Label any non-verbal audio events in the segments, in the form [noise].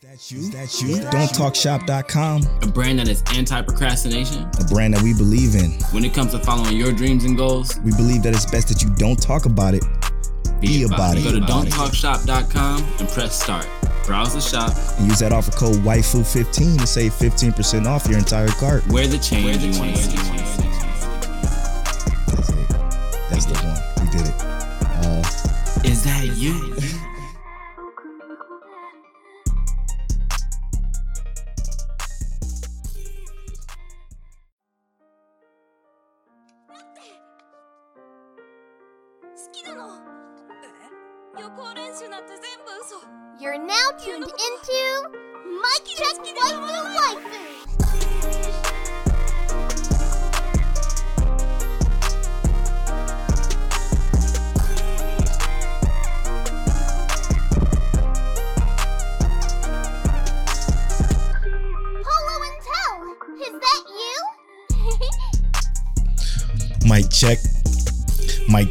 That's you. That's you. Don'tTalkShop.com. A brand that is anti procrastination. A brand that we believe in. When it comes to following your dreams and goals, we believe that it's best that you don't talk about it. Be, about, it. Go to don'ttalkshop.com and press start. Browse the shop. And use that offer code WIFU15 to save 15% off your entire cart. Wear the change you want to see.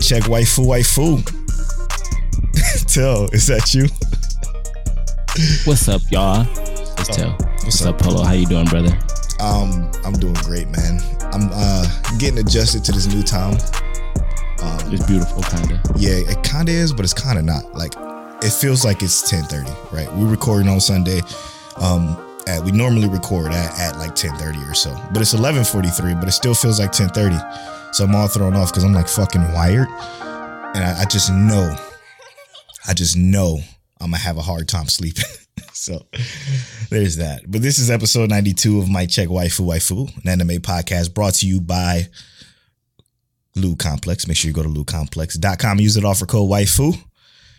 Check waifu waifu. [laughs] Tell, is that you? What's up, y'all? It's Tell. What's, what's up, Polo? How you doing, brother? Um, I'm doing great, man. I'm uh getting adjusted to this new time. Um, it's beautiful, kinda. Yeah, it kinda is, but it's kinda not. Like, it feels like it's 10:30, right? We're recording on Sunday. Um, at, we normally record at, at like 10:30 or so, but it's 11:43, but it still feels like 10:30. So I'm all thrown off because I'm like fucking wired, and I, I just know, I just know I'm gonna have a hard time sleeping. [laughs] so there's that. But this is episode 92 of Mic Check Waifu Waifu, an anime podcast brought to you by Lou Complex. Make sure you go to loucomplex.com. Use it offer code waifu.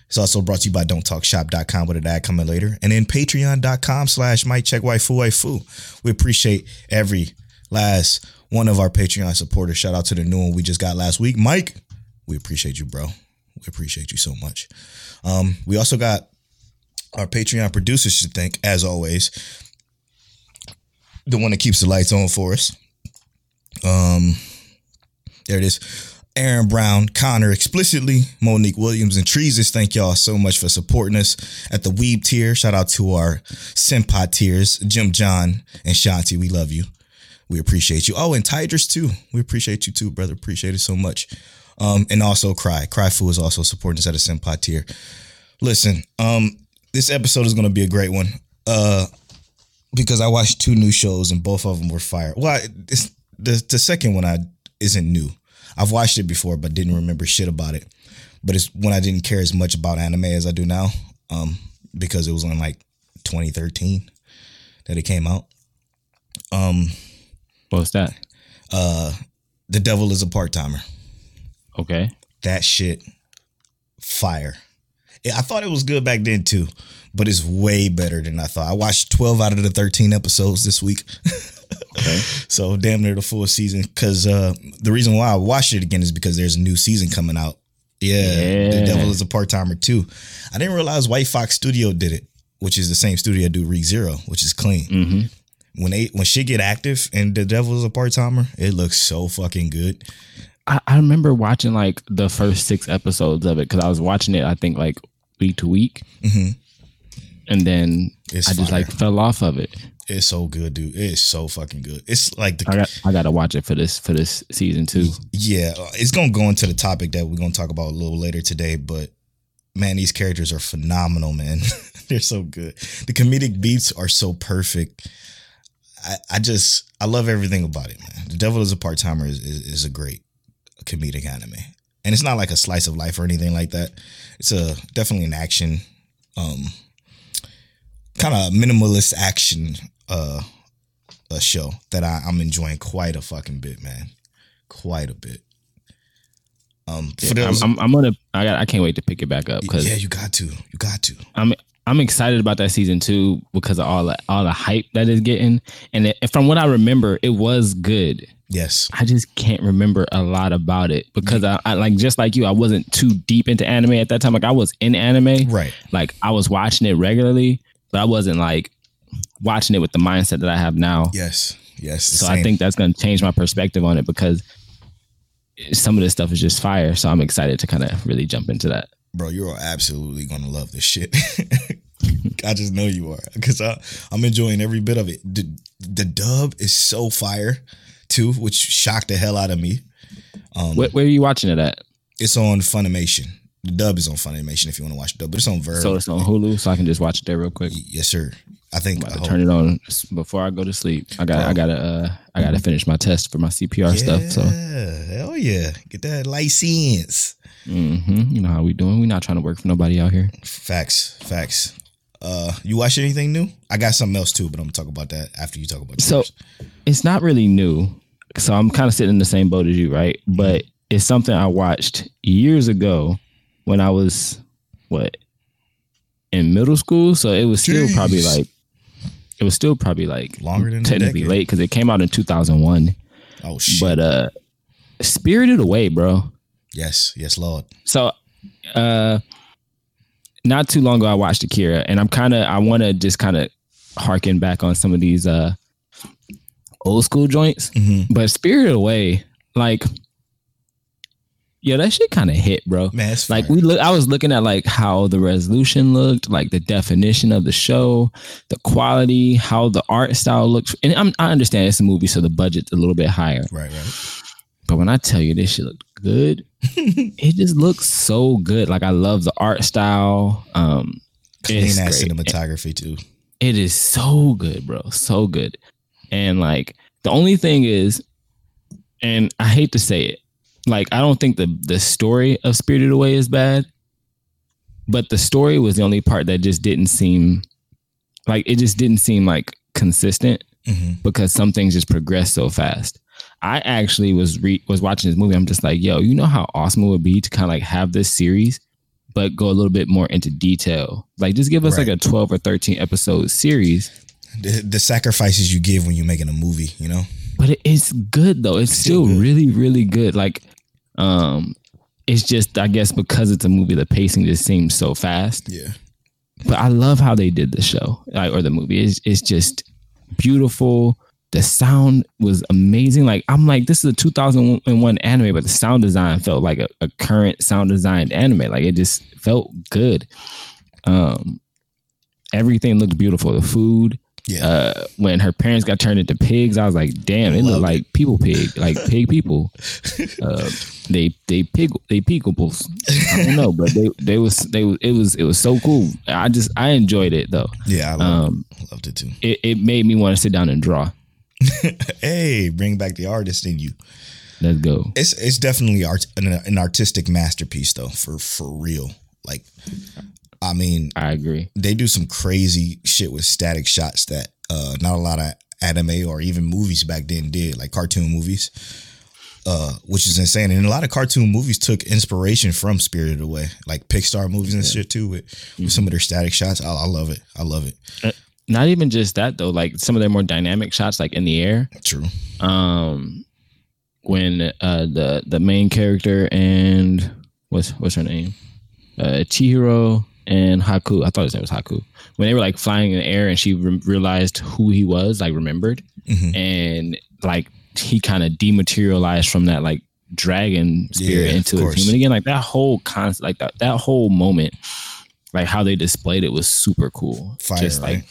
It's also brought to you by don'ttalkshop.com with an ad coming later. And then patreon.com slash mic check waifu waifu. We appreciate every last one of our Patreon supporters. Shout out to the new one we just got last week. Mike, we appreciate you, bro. We appreciate you so much. Um, we also got our Patreon producers to thank, as always. The one that keeps the lights on for us. Um, there it is. Aaron Brown, Connor explicitly, Monique Williams, and Treeses. Thank y'all so much for supporting us at the Weeb tier. Shout out to our Senpai tiers, Jim John and Shanti. We love you. We appreciate you. Oh, and Tidris too. We appreciate you too, brother. Appreciate it so much. Um, and also Cry. Cry Fu is also supporting us at a Senpai tier. Listen, um, this episode is gonna be a great one. Uh, because I watched two new shows and both of them were fire. Well, it's, the the second one I isn't new. I've watched it before, but didn't remember shit about it. But it's when I didn't care as much about anime as I do now, um, because it was on like 2013 that it came out. Um, what's that? Uh, the Devil is a part timer. Okay, that shit, fire. I thought it was good back then too, but it's way better than I thought. I watched 12 out of the 13 episodes this week. [laughs] Okay. so damn near the full season. Cause uh the reason why I watched it again is because there's a new season coming out. Yeah, yeah. The Devil is a part timer too. I didn't realize White Fox Studio did it, which is the same studio do Re Zero, which is clean. Mm-hmm. When they when she get active and the Devil is a part timer, it looks so fucking good. I, I remember watching like the first six episodes of it because I was watching it. I think like week to week, mm-hmm. and then it's I just like fell off of it. It's so good, dude. It's so fucking good. It's like the I got I gotta watch it for this for this season too. Yeah, it's gonna go into the topic that we're gonna talk about a little later today, but man, these characters are phenomenal, man. [laughs] They're so good. The comedic beats are so perfect. I, I just I love everything about it, man. The Devil is a part timer is, is, is a great comedic anime, and it's not like a slice of life or anything like that. It's a definitely an action, um, kind of minimalist action uh, a show that I, I'm enjoying quite a fucking bit, man. Quite a bit. Um, yeah, those, I'm, I'm, I'm, gonna. I got. I can't wait to pick it back up because yeah, you got to. You got to. I'm. I'm excited about that season two because of all the all the hype that is getting, and it, from what I remember, it was good. Yes, I just can't remember a lot about it because I, I like just like you, I wasn't too deep into anime at that time. Like I was in anime, right? Like I was watching it regularly, but I wasn't like watching it with the mindset that I have now. Yes. Yes. So same. I think that's going to change my perspective on it because some of this stuff is just fire. So I'm excited to kind of really jump into that. Bro, you're absolutely going to love this shit. [laughs] I just know you are because I'm enjoying every bit of it. The, the dub is so fire too, which shocked the hell out of me. Um, Where, where are you watching it at? It's on Funimation. The dub is on Funimation if you want to watch the dub, but it's on Verve. So it's on Hulu, so I can just watch it there real quick. yes, sir. I think I'm I about to turn it on before I go to sleep. I got I gotta uh I gotta finish my test for my CPR stuff. So Yeah, hell yeah, get that license. Hmm you know how we doing. We're not trying to work for nobody out here. Facts, facts. Uh, you watch anything new? I got something else too, but I'm gonna talk about that after you talk about So yours. it's not really new. So I'm kind of sitting in the same boat as you, right? But it's something I watched years ago when I was what in middle school. So it was still Jeez. probably like it was still probably like Longer than technically late because it came out in 2001. Oh shit! But uh, Spirited Away, bro. Yes, yes, Lord. So, uh, not too long ago, I watched Akira, and I'm kind of I want to just kind of harken back on some of these uh old school joints, Mm-hmm. but Spirited Away, like, yeah, that shit kind of hit, bro. Man, Like we look, I was looking at like how the resolution looked, like the definition of the show, the quality, how the art style looked, and I'm, I understand it's a movie, so the budget's a little bit higher. right, right. But when I tell you this shit looked good, [laughs] it just looks so good. Like I love the art style. Um, Clean ass cinematography too. It is so good, bro. So good. And like the only thing is, and I hate to say it, like I don't think the the story of Spirited Away is bad, but the story was the only part that just didn't seem like it just didn't seem like consistent hmm because some things just progress so fast. I actually was re- was watching this movie. I'm just like, yo, you know how awesome it would be to kind of like have this series, but go a little bit more into detail. Like, just give us Right. like a 12 or 13 episode series. The, the sacrifices you give when you're making a movie, you know. But it, it's good though. It's Still still really, really good. Like, um, it's just I guess because it's a movie, the pacing just seems so fast. Yeah. but I love how they did the show like, or the movie. It's, it's just beautiful. The sound was amazing. Like I'm like, this is a 2001 anime, but the sound design felt like a, a current sound designed anime. Like it just felt good. Um, everything looked beautiful. The food. Yeah. Uh, when her parents got turned into pigs, I was like, damn, they look Loved like people pig, like pig people. [laughs] Uh, they they pig they peekables. I don't know, but they they was they was it was it was so cool. I just I enjoyed it though. yeah, I loved, Um, it. loved it too. it, it made me want to sit down and draw. [laughs] Hey, bring back the artist in you. Let's go. It's it's definitely art an, an artistic masterpiece though, for for real. Like, I mean, I agree. they do some crazy shit with static shots that uh not a lot of anime or even movies back then did, like cartoon movies. Uh, which is insane. And a lot of cartoon movies took inspiration from Spirited Away, like Pixar movies and shit too, with, with some of their static shots. I, I love it. I love it. Not even just that though. Like some of their more dynamic shots, like in the air. True. Um, when uh the the main character and what's what's her name, uh Chihiro and Haku. I thought his name was Haku. When they were like flying in the air and she re- realized who he was, like remembered, Mhm. and like he kind of dematerialized from that like dragon spirit Yeah, into a human again. Like that whole concept, like that that whole moment, like how they displayed it was super cool. Fire, just like right?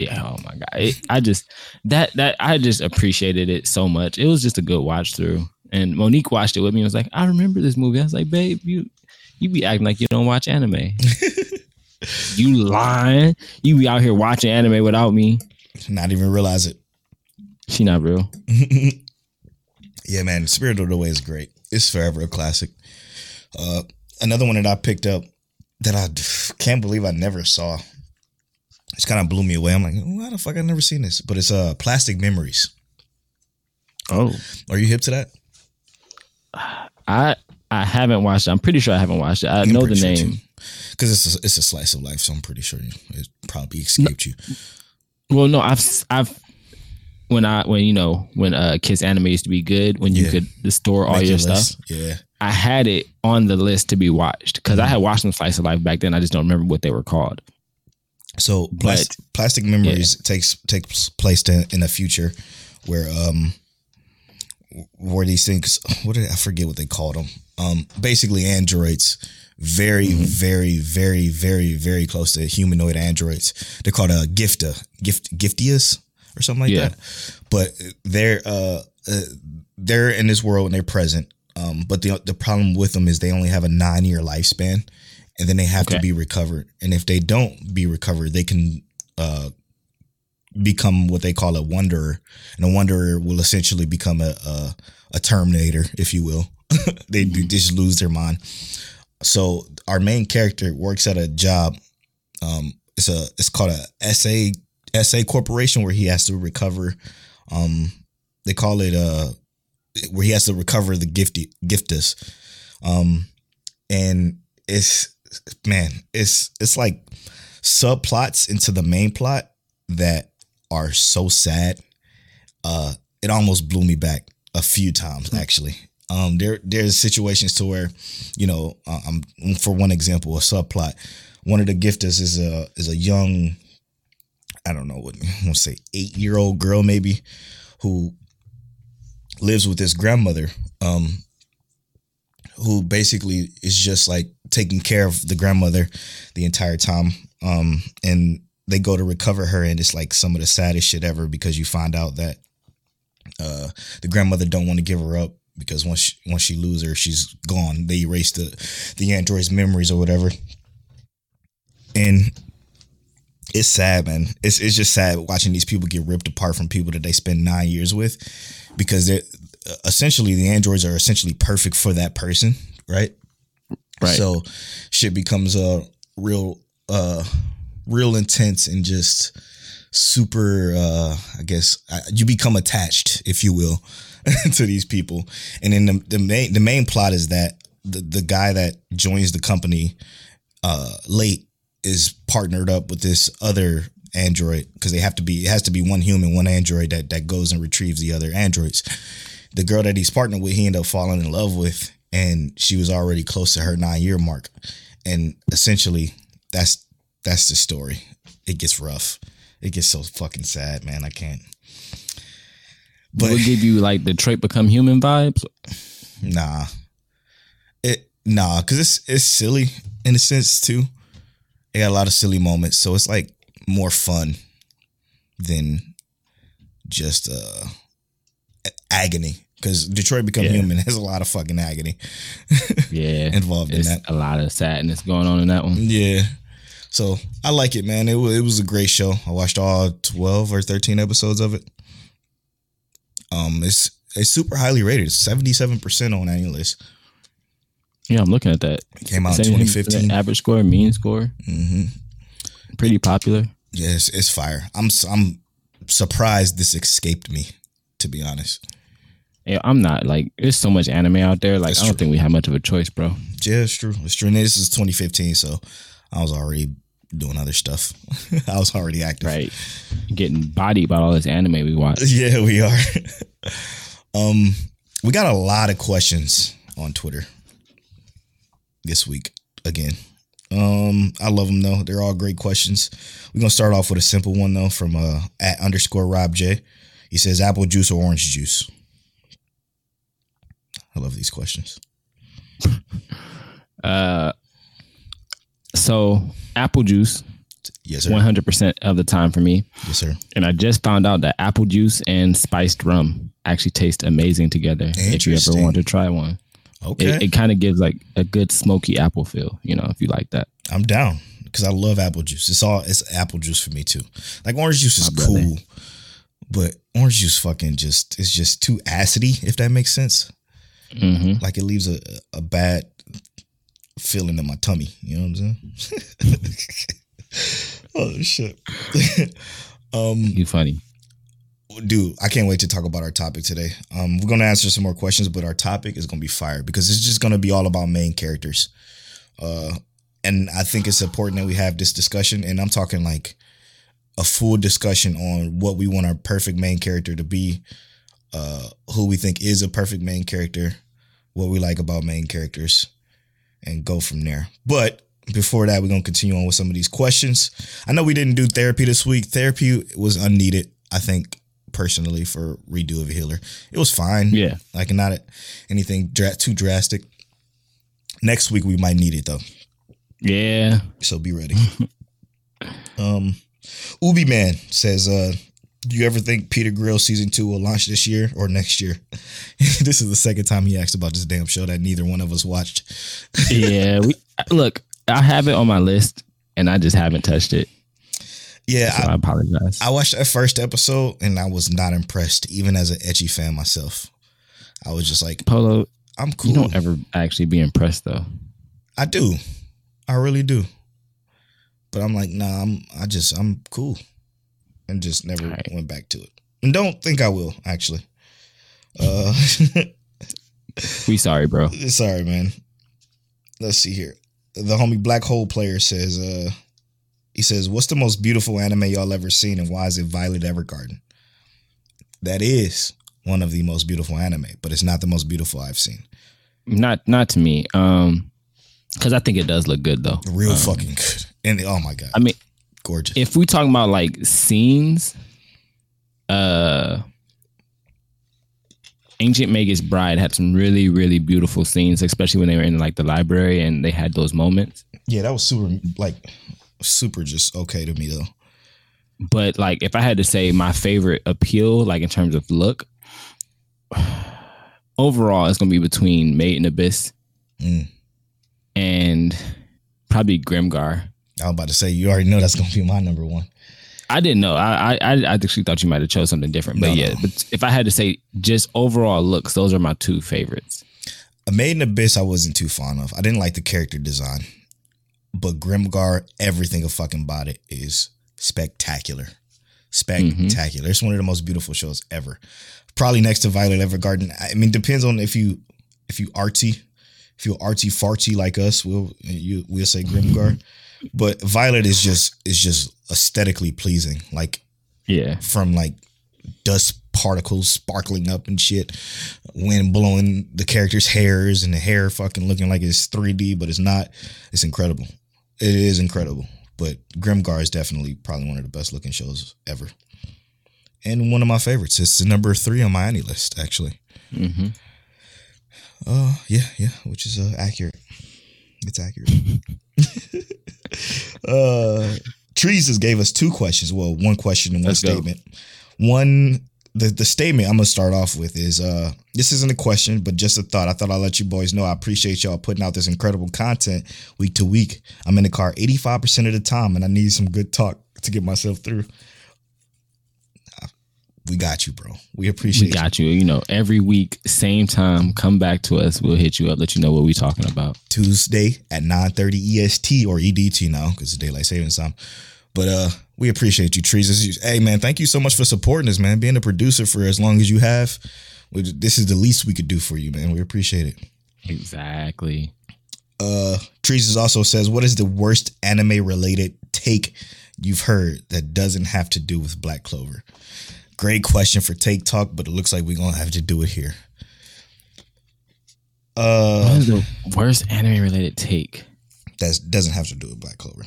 Yeah, oh my god, it, I just that that I just appreciated it so much. It was just a good watch through. And Monique watched it with me. and was like, I remember this movie. I was like, babe, you you be acting like you don't watch anime. [laughs] you lying. You be out here watching anime without me. Not even realize it. She not real. [laughs] Yeah, man, Spirit of the Away is great. It's forever a classic. Uh, another one that I picked up that I can't believe I never saw. It's kind of blew me away. I'm like, why the fuck I've never seen this? But it's uh Plastic Memories. Oh, Are you hip to that? I I haven't watched it. I'm pretty sure I haven't watched it. I know the name. because it's a, it's a slice of life. So I'm pretty sure it probably escaped you. Well, no, I've I've when I when you know when uh Kiss Anime used to be good when you Yeah. could store all Make your list. stuff. Yeah, I had it on the list to be watched because I had watched some Slice of Life back then. I just don't remember what they were called. So plas- plastic memories takes takes place to, in the future, where um, where these things [sighs] what did I forget what they called them? Um, basically androids very, very, very, very, very close to humanoid androids. They're called a uh, Gifta, Gift, Giftias or something like Yeah. that. But they're uh, uh, they're in this world and they're present. Um, but the the problem with them is they only have a nine year lifespan, and then they have to be recovered. And if they don't be recovered, they can uh, become what they call a wanderer, and a wanderer will essentially become a a, a terminator, if you will. [laughs] they Mm-hmm. just lose their mind. So our main character works at a job. Um, it's a it's called a SA SA corporation where he has to recover. Um, they call it uh where he has to recover the gifty giftus. Um, and it's man, it's it's like subplots into the main plot that are so sad. Uh, it almost blew me back a few times actually. Um, there there's situations to where, you know, uh, um, for one example, a subplot, one of the gifters is a is a young, I don't know what [laughs] I want to say, eight year old girl maybe, who lives with his grandmother, um, who basically is just like taking care of the grandmother the entire time. Um, and they go to recover her, and it's like some of the saddest shit ever because you find out that uh, the grandmother don't want to give her up because once she, once she lose her, she's gone. They erase the the android's memories or whatever, and it's sad, man. It's it's just sad watching these people get ripped apart from people that they spend nine years with because they're essentially the androids are essentially perfect for that person, right? Right. So shit becomes a real uh real intense and just super uh I guess uh, you become attached if you will [laughs] to these people. And then the, the main the main plot is that the the guy that joins the company uh late is partnered up with this other android because they have to be it has to be one human one android that that goes and retrieves the other androids the girl that he's partnered with he ended up falling in love with and she was already close to her nine year mark and essentially that's that's the story it gets rough it gets so fucking sad man i can't but Will it give you like Detroit Become Human vibes? Nah. It nah, cause it's it's silly in a sense too. It got a lot of silly moments, so it's like more fun than just uh agony. Cause Detroit Become Yeah. Human [laughs] has a lot of fucking agony [laughs] Yeah. involved in that. a lot of sadness going on in that one. Yeah. So I like it, man. It was it was a great show. I watched all twelve or thirteen episodes of it. Um, it's it's super highly rated. Seventy seven percent on AniList. Yeah, I'm looking at that. It Came out in 2015. Average score, mean score, hmm pretty popular. Yes, it's fire. I'm I'm surprised this escaped me, to be honest. Yeah, I'm not like there's so much anime out there. Like That's I don't true. think we have much of a choice, bro. Yeah, it's true. It's true. And this is 2015, so I was already doing other stuff. [laughs] I was already active. Right, getting bodied by all this anime we watch. [laughs] Yeah, we are. [laughs] um, we got a lot of questions on Twitter this week again. Um, I love them though. They're all great questions. We're gonna start off with a simple one though from uh at underscore Rob J. He says apple juice or orange juice. I love these questions. [laughs] Uh, so apple juice, Yes, sir. 100 percent of the time for me. Yes, sir. And I just found out that apple juice and spiced rum actually taste amazing together. If you ever want to try one, Okay. it, it kind of gives like a good smoky apple feel. You know, if you like that. I'm down because I love apple juice. It's all it's apple juice for me too. Like orange juice is cool, but orange juice fucking just it's just too acidy. If that makes sense, hmm like it leaves a a bad feeling in my tummy. You know what I'm saying? [laughs] oh shit. [laughs] um, You funny. dude, I can't wait to talk about our topic today. Um, we're gonna answer some more questions, but our topic is gonna be fire because it's just gonna be all about main characters. Uh, and I think it's important that we have this discussion, and I'm talking like a full discussion on what we want our perfect main character to be, uh, who we think is a perfect main character, what we like about main characters, and go from there. But before that, we're gonna continue on with some of these questions. I know we didn't do therapy this week. Therapy was unneeded, I think, personally, for redo of a healer. It was fine. Yeah. Like not anything dra- too drastic. Next week we might need it though, Yeah. so be ready. [laughs] um, Ubi Man says, uh, "Do you ever think Peter Grill season two will launch this year or next year?" [laughs] this is the second time he asked about this damn show that neither one of us watched. [laughs] Yeah. We look, I have it on my list and I just haven't touched it. Yeah, So I, apologize. I, I watched that first episode and I was not impressed, even as an ecchi fan myself. I was just like, Polo, I'm cool. you don't ever actually be impressed though. I do. I really do. But I'm like, nah, I'm I just I'm cool. And just never Alright. went back to it. And don't think I will, actually. Uh [laughs] We sorry, bro. sorry, man. Let's see here. The homie Black Hole player says, uh he says, What's the most beautiful anime y'all ever seen and why is it Violet Evergarden? That is one of the most beautiful anime, but it's not the most beautiful I've seen. Not not to me. Um because I think it does look good though. Real Um, fucking good. And oh my god, I mean, gorgeous. if we talking about like scenes, uh Ancient Magus Bride had some really, really beautiful scenes, especially when they were in like the library and they had those moments. Yeah, that was super like super just okay to me though. But like if I had to say my favorite appeal, like in terms of look, [sighs] overall it's gonna be between Made in Abyss Mm. and probably Grimgar. I was about to say you already know that's gonna be my number one. I didn't know. I I I actually thought you might have chose something different. But No, yeah, no. but if I had to say just overall looks, those are my two favorites. A Made in Abyss I wasn't too fond of. I didn't like the character design. But Grimgar, everything a fucking about it is spectacular. Mm-hmm. Spectacular. It's one of the most beautiful shows ever. Probably next to Violet Evergarden. I mean, depends on if you if you artsy, if you artsy fartsy like us, we'll you we'll say Grimgar. Mm-hmm. But Violet is just is just aesthetically pleasing. Like Yeah. from like dust particles sparkling up and shit, wind blowing the characters' hairs and the hair fucking looking like it's 3D, but it's not. It's incredible. It is incredible. But Grimgar is definitely probably one of the best looking shows ever. And one of my favorites. It's the number three on my AniList, actually. hmm Uh yeah, yeah, which is uh, accurate. It's accurate. [laughs] uh Trees just gave us two questions. Well, one question and one Let's go. statement. One the, the statement I'm gonna start off with is uh this isn't a question, but just a thought. I thought I'd let you boys know I appreciate y'all putting out this incredible content week to week. I'm in the car 85% of the time and I need some good talk to get myself through. We got you, bro. We appreciate We got you. You know, every week, same time, come back to us. We'll hit you up, let you know what we're talking about. Tuesday at 9:30 EST or EDT now because it's daylight savings time. But uh we appreciate you, Trees. Hey man, thank you so much for supporting us, man. Being a producer for as long as you have. This is the least we could do for you, man. We appreciate it. Exactly. Uh Trees also says, What is the worst anime related take you've heard that doesn't have to do with Black Clover? Great question for Take Talk, but it looks like we're gonna have to do it here. What Uh is the worst anime related take? that doesn't have to do with Black Clover.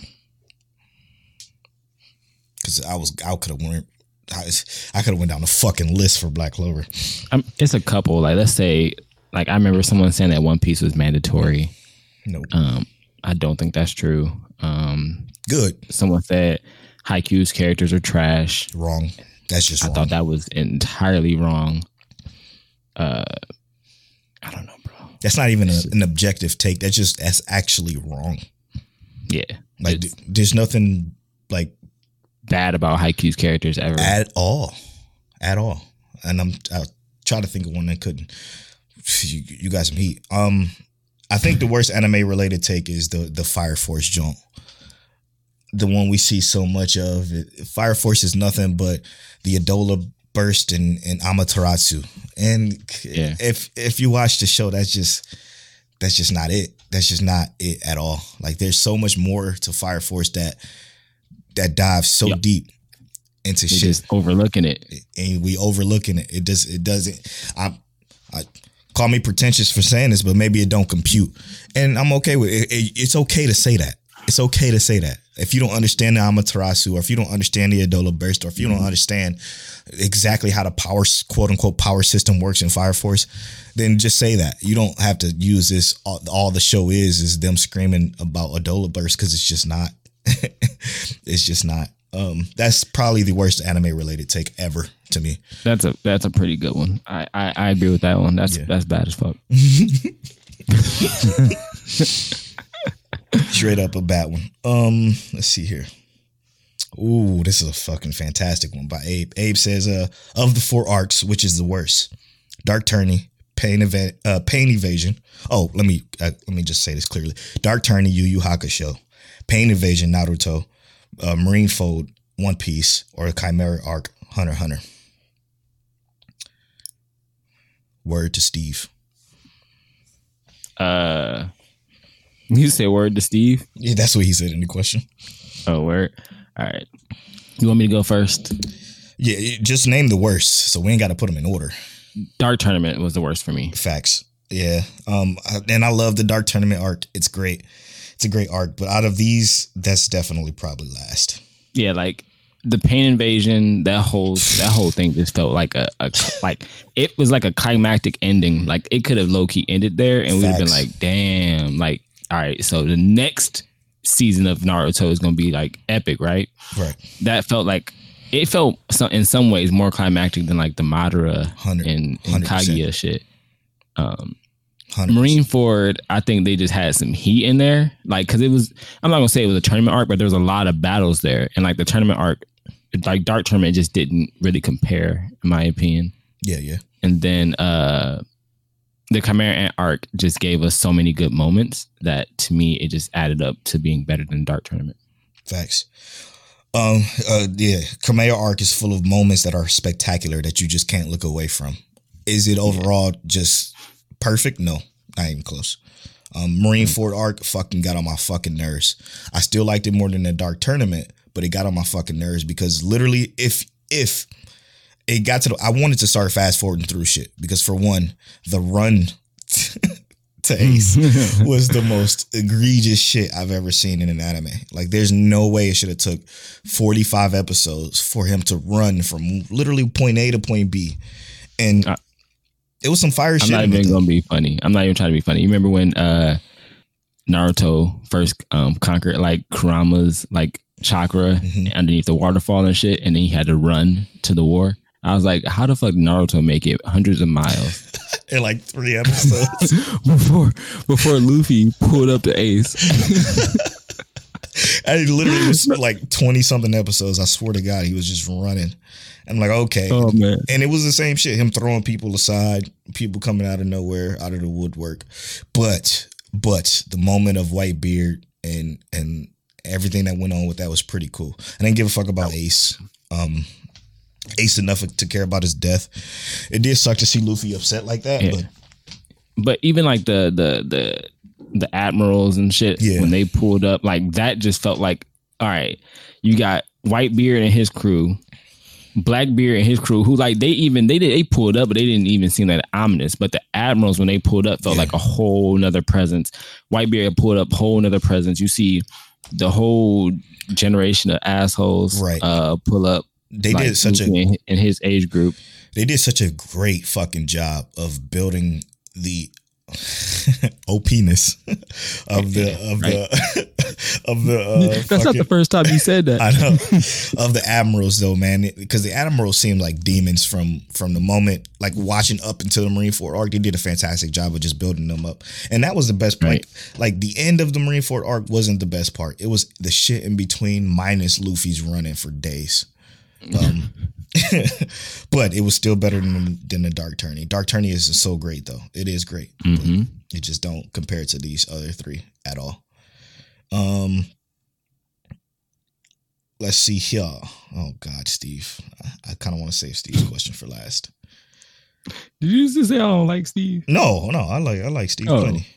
Cause I was I could have went I, I could have went down the fucking list for Black Clover. Um, it's a couple. Like, let's say, like, I remember someone saying that One Piece was mandatory. No, Um, I don't think that's true. Um, good, someone said Haikyuu's characters are trash. wrong. That's just I wrong. thought that was entirely wrong. Uh, I don't know, bro. that's not even a, an objective take. That's just that's actually wrong. Yeah, Like th- there's nothing like bad about Haikyuu's characters ever. at all, at all. And I'm I try to think of one that couldn't. You, you got some heat. Um, I think the worst anime related take is the the Fire Force joint. The one we see so much of. Fire Force is nothing but the Adolla burst and and Amaterasu. And Yeah. if if you watch the show, that's just that's just not it. That's just not it at all. Like there's so much more to Fire Force that that dives so Yep. deep into They're shit just overlooking it. and we overlooking it. It does. It doesn't. I, I call me pretentious for saying this, but maybe it don't compute, and I'm okay with it. It- It's okay to say that. It's okay to say that. If you don't understand the Amaterasu, or if you don't understand the Adolla burst, or if you Mm-hmm. don't understand exactly how the power quote unquote power system works in Fire Force, then just say that. You don't have to use this. All, all the show is is them screaming about Adolla burst because it's just not. [laughs] it's just not. Um, that's probably the worst anime related take ever to me. That's a that's a pretty good one. I I, I agree with that one. That's Yeah. that's bad as fuck. [laughs] [laughs] Straight up a bad one. Um, let's see here. Ooh, this is a fucking fantastic one by Abe. Abe says, uh, of the four arcs, which is the worst? Dark Tourney, Pain Eva- uh, Pain Evasion. Oh, let me uh, let me just say this clearly. Dark Tourney, Yu Yu Hakusho, Pain Evasion, Naruto, uh, Marineford, One Piece, or Chimera arc, Hunter Hunter. Word to Steve. Uh, you say word to Steve. Yeah, that's what he said in the question. Oh, word. All right. You want me to go first? Yeah, just name the worst, so we ain't got to put them in order. Dark Tournament was the worst for me. Facts. Yeah. Um, and I love the Dark Tournament arc. It's great. It's a great arc. But out of these, that's definitely probably last. Yeah, like the pain invasion, that whole that whole thing just felt like a, a like it was like a climactic ending. Like it could have low key ended there, and we'd have been like, damn. Like, all right, so the next season of Naruto is gonna be like epic, right? Right. That felt like it felt some, in some ways more climactic than like the Madara and, and 100%. Kaguya shit. Um, 100%. Marineford, I think they just had some heat in there. Like, cause it was, I'm not gonna say it was a tournament arc, but there was a lot of battles there. And like the tournament arc, like Dark Tournament just didn't really compare, in my opinion. Yeah, yeah. And then uh the Chimera Ant arc just gave us so many good moments that to me it just added up to being better than Dark Tournament. Facts. Um, uh, yeah, Chimera arc is full of moments that are spectacular that you just can't look away from. Is it overall just perfect? No, not even close. Um, Marineford arc fucking got on my fucking nerves. I still liked it more than the Dark Tournament, but it got on my fucking nerves because literally, if if it got to the, I wanted to start fast forwarding through shit because for one, the run [laughs] to Ace [laughs] was the most egregious shit I've ever seen in an anime. Like, there's no way it should have took 45 episodes for him to run from literally point A to point B, and Uh, it was some fire shit. I'm shit. not in it, even gonna be funny. I'm not even trying to be funny. You remember when uh Naruto first um conquered like Kurama's like chakra Mhm. underneath the waterfall and shit, and then he had to run to the war. I was like, how the fuck Naruto make it hundreds of miles [laughs] in like three episodes. [laughs] before before Luffy pulled up the ace? [laughs] and it literally was like 20 something episodes. I swear to God, he was just running. I'm like, okay. oh man. And it was the same shit. Him throwing people aside, people coming out of nowhere, out of the woodwork. But but the moment of Whitebeard and and everything that went on with that was pretty cool. I didn't give a fuck about Ace. Um Ace enough to care about his death. It did suck to see Luffy upset like that, Yeah. but But even like the the the the admirals and shit Yeah. when they pulled up, like that just felt like, all right, you got Whitebeard and his crew, Blackbeard and his crew, who like they even they did they pulled up, but they didn't even seem that ominous. But the admirals when they pulled up felt Yeah. like a whole nother presence. Whitebeard pulled up whole nother presence. You see the whole generation of assholes Right. uh pull up. They like, did such a in, his age group. they did such a great fucking job of building the [laughs] opiness [laughs] of the of the [laughs] of the uh, That's not the first time you said that. I know of the admirals though, man, because the admirals seem like demons from from the moment, like watching up until the Marineford arc. They did a fantastic job of just building them up, and that was the best part. Right. Like the end of the Marineford arc wasn't the best part. It was the shit in between, minus Luffy's running for days. Um, [laughs] but it was still better than than the Dark Tourney. Dark Tourney is so great though. It is great. but hmm it just don't compare to these other three at all. Um, let's see here. Oh God, Steve. I, I kind of want to save Steve's question for last. Did you just say I don't like Steve? No, no, I like I like Steve Oh. plenty.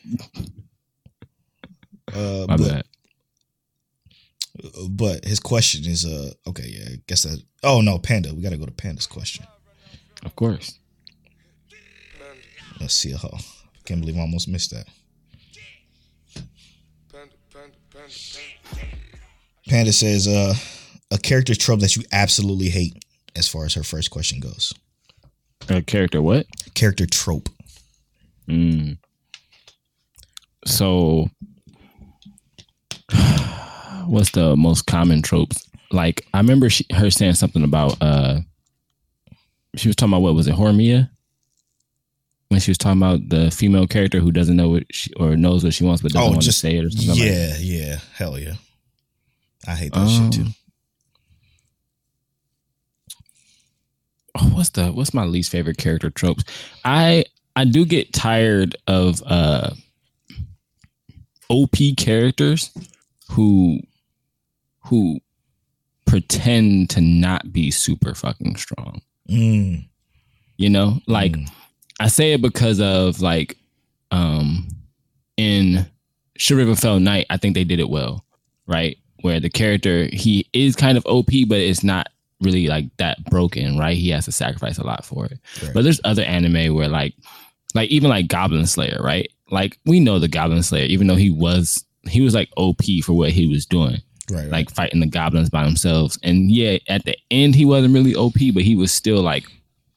Uh, My but, bad. But his question is uh okay yeah I guess that oh no Panda we got to go to Panda's question. Of course. Let's see how can't believe I almost missed that. Panda says, uh, a character trope that you absolutely hate as far as her first question goes. A character what? Character trope. Mm. So, [sighs] what's the most common tropes? Like, I remember she, her saying something about. uh She was talking about what was it, Horimiya? When she was talking about the female character who doesn't know what she or knows what she wants but doesn't Oh, want just to say it or something. like yeah, yeah, hell yeah. I hate that Um, shit too. oh, what's the what's my least favorite character tropes? I I do get tired of uh OP characters who who pretend to not be super fucking strong. Mm, You know? Like mm. I say it because of like um in Should River Fell Night, I think they did it well, right? Where the character he is kind of OP, but it's not really like that broken, right? He has to sacrifice a lot for it. Right. But there's other anime where like like even like Goblin Slayer, right? Like we know the Goblin Slayer, even though he was he was like OP for what he was doing right, like fighting the goblins by themselves. And yeah, at the end he wasn't really OP, but he was still like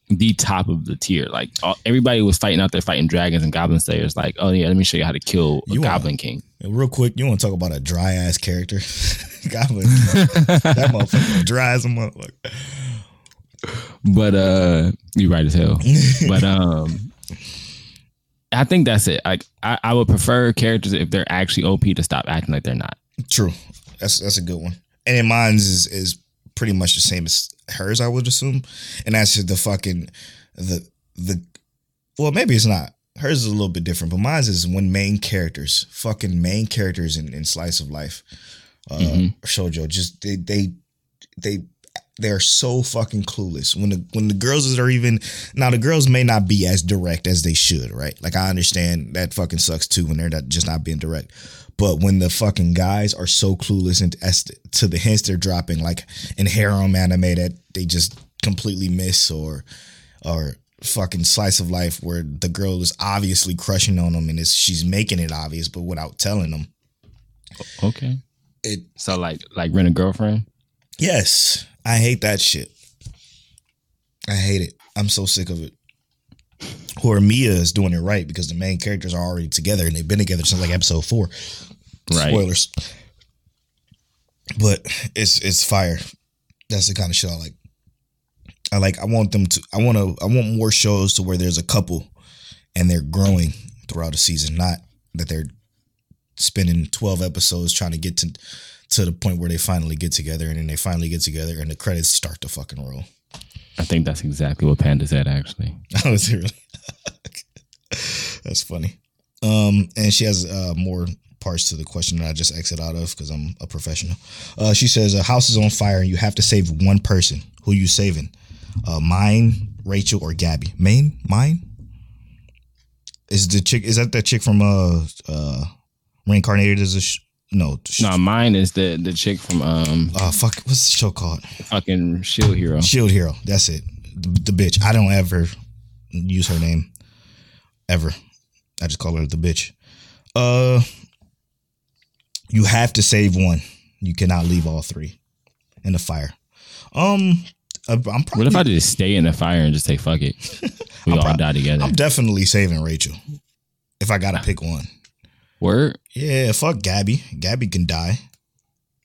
the top of the tier. Like all, everybody was fighting out there fighting dragons and goblin slayers. Like, oh yeah, let me show you how to kill a You goblin king. And real quick, you want to talk about a dry ass character? [laughs] Goblin, that [laughs] motherfucker dry as a motherfucker. But uh, you right as hell. [laughs] but um, I think that's it. Like I, I would prefer characters if they're actually OP to stop acting like they're not. True, that's that's a good one. And then mine's is is pretty much the same as hers, I would assume. And that's the fucking the the. Well, maybe it's not. Hers is a little bit different, but mine's is when main characters, fucking main characters in, in slice of life, uh, Mhm. shojo, just they they they they are so fucking clueless. When the when the girls are even now, the girls may not be as direct as they should, right? Like I understand that fucking sucks too when they're not just not being direct. But when the fucking guys are so clueless and as to the hints they're dropping, like in harem anime that they just completely miss, or or fucking slice of life where the girl is obviously crushing on them and she's making it obvious, but without telling them. Okay. It So like like rent a girlfriend. yes, I hate that shit. I hate it. I'm so sick of it. Horimiya is doing it right because the main characters are already together and they've been together since like episode four. Right. Spoilers. But it's it's fire. That's the kind of shit I like. I like. I want them to. I want to. I want more shows to where there's a couple, and they're growing throughout the season. Not that they're spending twelve episodes trying to get to to the point where they finally get together, and then they finally get together, and the credits start to fucking roll. I think that's exactly what Panda said actually. [laughs] I was really. [laughs] That's funny. Um, and she has uh, more parts to the question that I just exit out of because I'm a professional. Uh, she says a house is on fire and you have to save one person. Who you saving? Uh, Myne, Rachel, or Gabby? Myne, Myne. Is the chick? Is that that chick from uh uh reincarnated as a sh- no? Sh- No, Myne is the the chick from um Uh, fuck. What's the show called? fucking Shield Hero. Shield Hero. That's it. The, the bitch. I don't ever use her name ever. I just call her the bitch. Uh, you have to save one. You cannot leave all three in the fire. Um, uh, I'm probably. What if I just stay in the fire and just say fuck it? [laughs] We all prob- die together. I'm definitely saving Rachel. If I gotta pick one, Word. yeah, fuck Gabby. Gabby can die,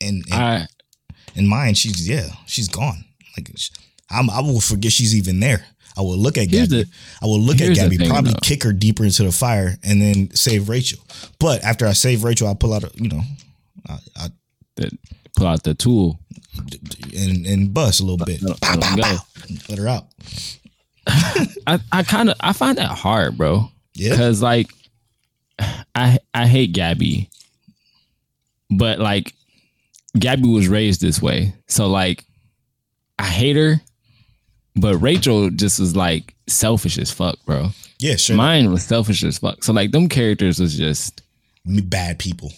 and and, I and Myne, she's yeah, she's gone. Like I'm, I will forget she's even there. I will look at Here's Gabby. the- I will look at Gabby, probably though. kick her deeper into the fire, and then save Rachel. But after I save Rachel, I pull out, a, you know, I, I that pull out the tool. and and bust a little bit. Let- Pow, let him Let her out. [laughs] I, I kind of I find that hard, bro. Yeah. Cause like I I hate Gabby, but like Gabby was raised this way, so like I hate her. But Rachel just was like selfish as fuck, bro. Yeah, sure. Myne was selfish as fuck. So like them characters was just Bad people.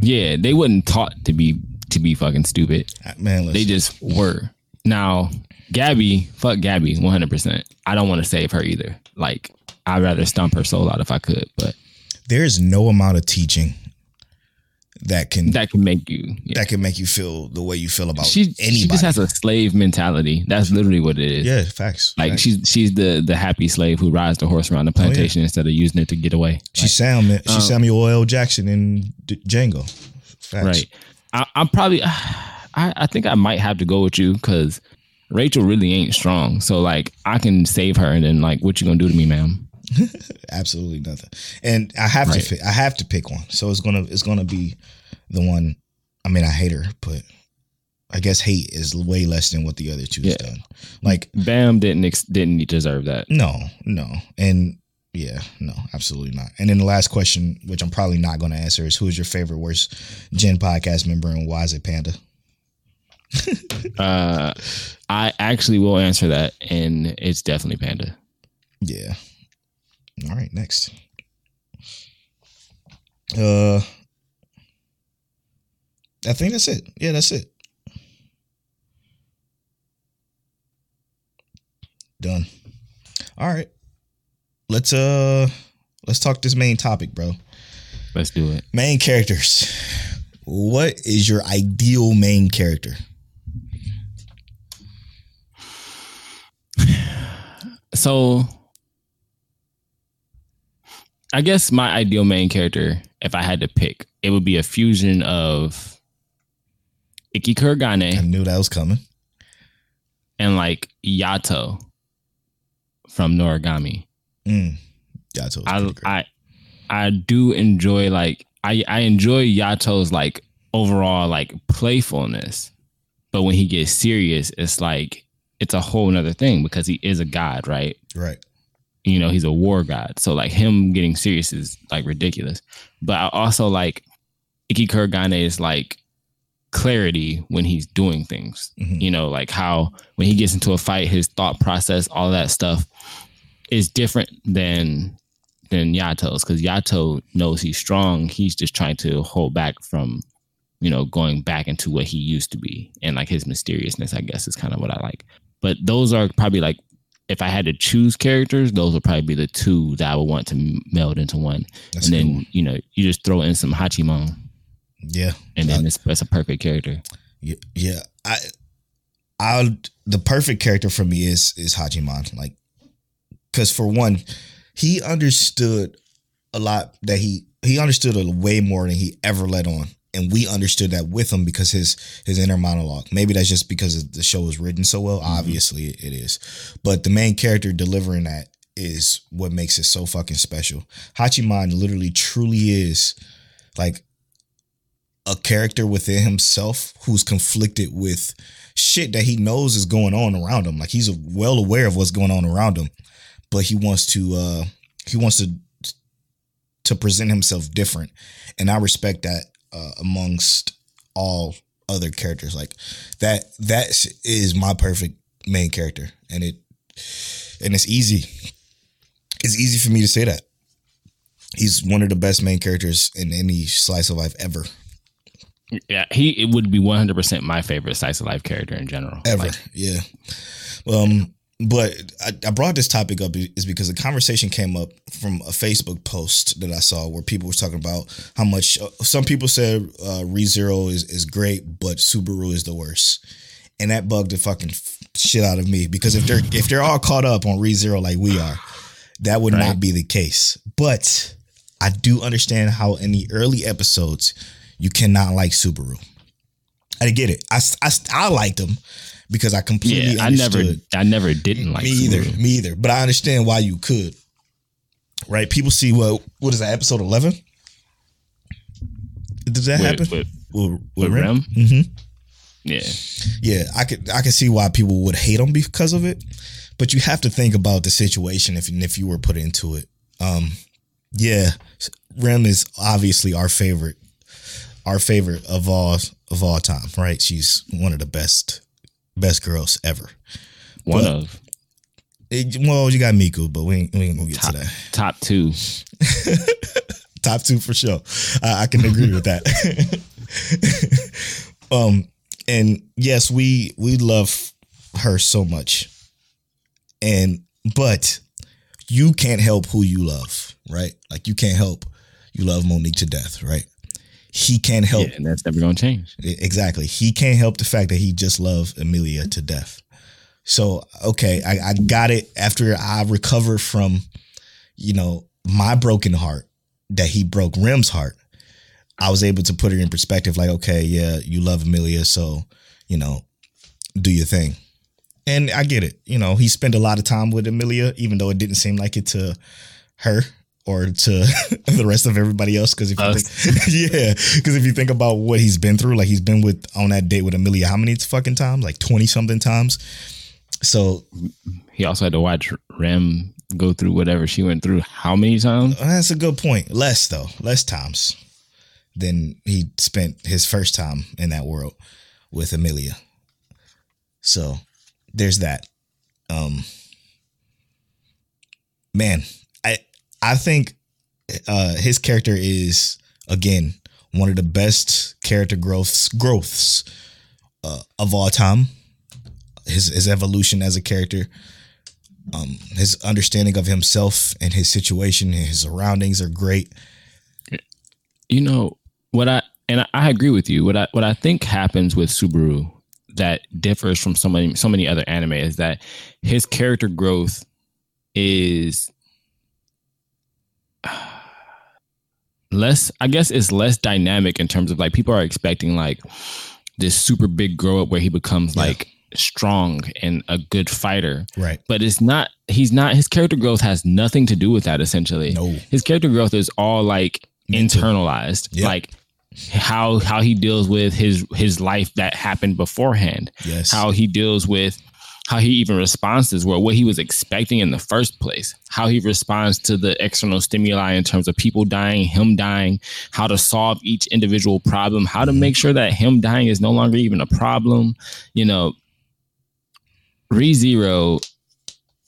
yeah, they wasn't taught to be to be fucking stupid. Uh, Man, listen. They just were. Now, Gabby, fuck Gabby, 100%. I don't want to save her either. Like, I'd rather stomp her soul out if I could. But there is no amount of teaching that can that, that can make you. Yeah. can make you feel the way you feel about she anybody. she just has a slave mentality. That's literally what it is. yeah, facts. Like facts. she's she's the the happy slave who rides the horse around the Oh, yeah. plantation instead of using it to get away. she's Sam. She's um, Samuel L. Jackson in D- Django. Facts. right. I, I'm probably. [sighs] I I think I might have to go with you because Rachel really ain't strong. So like I can save her and then like what you gonna do to me, ma'am? [laughs] absolutely nothing. And I have Right. to pick, I have to pick one. So it's gonna it's gonna be the one. I mean, I hate her, but I guess hate is way less than what the other two Yeah. done. Like Bam didn't ex- didn't deserve that. no, no, and yeah, no, absolutely not. And then the last question, which I'm probably not going to answer, is who is your favorite worst Gen podcast member and why is it Panda? [laughs] Uh, I actually will answer that, and it's definitely Panda. Yeah. All right, next. Uh, I think that's it. Yeah, that's it. Done. All right. Let's uh let's talk this main topic, bro. Let's do it. Main characters. What is your ideal main character? So, I guess my ideal main character, if I had to pick, it would be a fusion of Ikki I knew that was coming. and like Yato from Noragami. Mm. Yato I. I I do enjoy like I I enjoy Yato's like overall like playfulness, but when he gets serious, it's like it's a whole nother thing because he is a god, right? right. You know, he's a war god, so like him getting serious is like ridiculous. But I also like Ikki Kurogane is like clarity when he's doing things. Mhm. You know, like how when he gets into a fight, his thought process, all that stuff is different than than Yato's because Yato knows he's strong. He's just trying to hold back from, you know, going back into what he used to be and like his mysteriousness. I guess is kind of what I like. But those are probably like if I had to choose characters, those would probably be the two that I would want to meld into one. That's and then one. you know you just throw in some Hachiman, Yeah. and then uh, it's that's a perfect character. Yeah, yeah. I, I, the perfect character for me is is Hachiman. Like, because for one, he understood a lot that he he understood a way more than he ever let on, and we understood that with him because his his inner monologue. Maybe that's just because the show is written so well. Obviously, it is, but the main character delivering that is what makes it so fucking special. Hachiman literally truly is like a character within himself who's conflicted with shit that he knows is going on around him. Like he's well aware of what's going on around him, but he wants to uh he wants to to present himself different. And I respect that uh, amongst all other characters. Like that that is my perfect main character. And it and it's easy. It's easy for me to say that. He's one of the best main characters in any slice of life ever. Yeah, he it would be one hundred percent my favorite slice of life character in general. ever. Like, yeah. Um, but I, I brought this topic up is because the conversation came up from a Facebook post that I saw where people were talking about how much uh, some people said uh, ReZero is is great, but Subaru is the worst, and that bugged the fucking shit out of me because if they're if they're all caught up on ReZero like we are, that would Right. not be the case. But I do understand how in the early episodes you cannot like Subaru. I get it. I, I, I liked them because I completely yeah, I never. I never didn't like me either. Me either. But I understand why you could. Right? People see what what is that episode eleven? Does that With- happen? with- with, with Rem? hmm Yeah, Yeah, I could I could see why people would hate them because of it, but you have to think about the situation if if you were put into it. Um, yeah, Rem is obviously our favorite, our favorite of all of all time. Right? She's one of the best best girls ever. one But- of It- well, you got Miku, but we ain't, we ain't gonna get top, to that. top two. [laughs] Top two for sure. I, I can agree with that. [laughs] um, and yes, we we love her so much, and but you can't help who you love, right? Like you can't help you love Monique to death, right? He can't help Yeah, and that's never gonna change. exactly. He can't help the fact that he just loved Emilia to death. So okay, I, I got it after I recovered from, you know, my broken heart that he broke Rem's heart. I was able to put it in perspective, like, okay, yeah, you love Emilia, so you know, do your thing. And I get it. You know, he spent a lot of time with Emilia, even though it didn't seem like it to her or to [laughs] the rest of everybody else. Because if you Us. think, [laughs] yeah, because if you think about what he's been through, like he's been with on that date with Emilia, how many fucking times? Like twenty something times. So He also had to watch Rem go through whatever she went through. How many times? that's a good point. Less though, less times than he spent his first time in that world with Emilia. So there's that. Um man, I think uh his character is again one of the best character growths growths uh, of all time. His his evolution as a character, um, his understanding of himself and his situation and his surroundings are great. You know what I and I agree with you. What I what I think happens with Subaru that differs from so many so many other anime is that his character growth is less I guess it's less dynamic in terms of like people are expecting like this super big grow up where he becomes Yeah. like strong and a good fighter. Right. But it's not he's not his character growth has nothing to do with that essentially. No. His character growth is all like Mental. internalized. Yeah. Like how how he deals with his his life that happened beforehand. Yes. How he deals with how he even responds to this world, what he was expecting in the first place, how he responds to the external stimuli in terms of people dying, him dying, how to solve each individual problem, how to mm-hmm. make sure that him dying is no longer even a problem. You know, ReZero,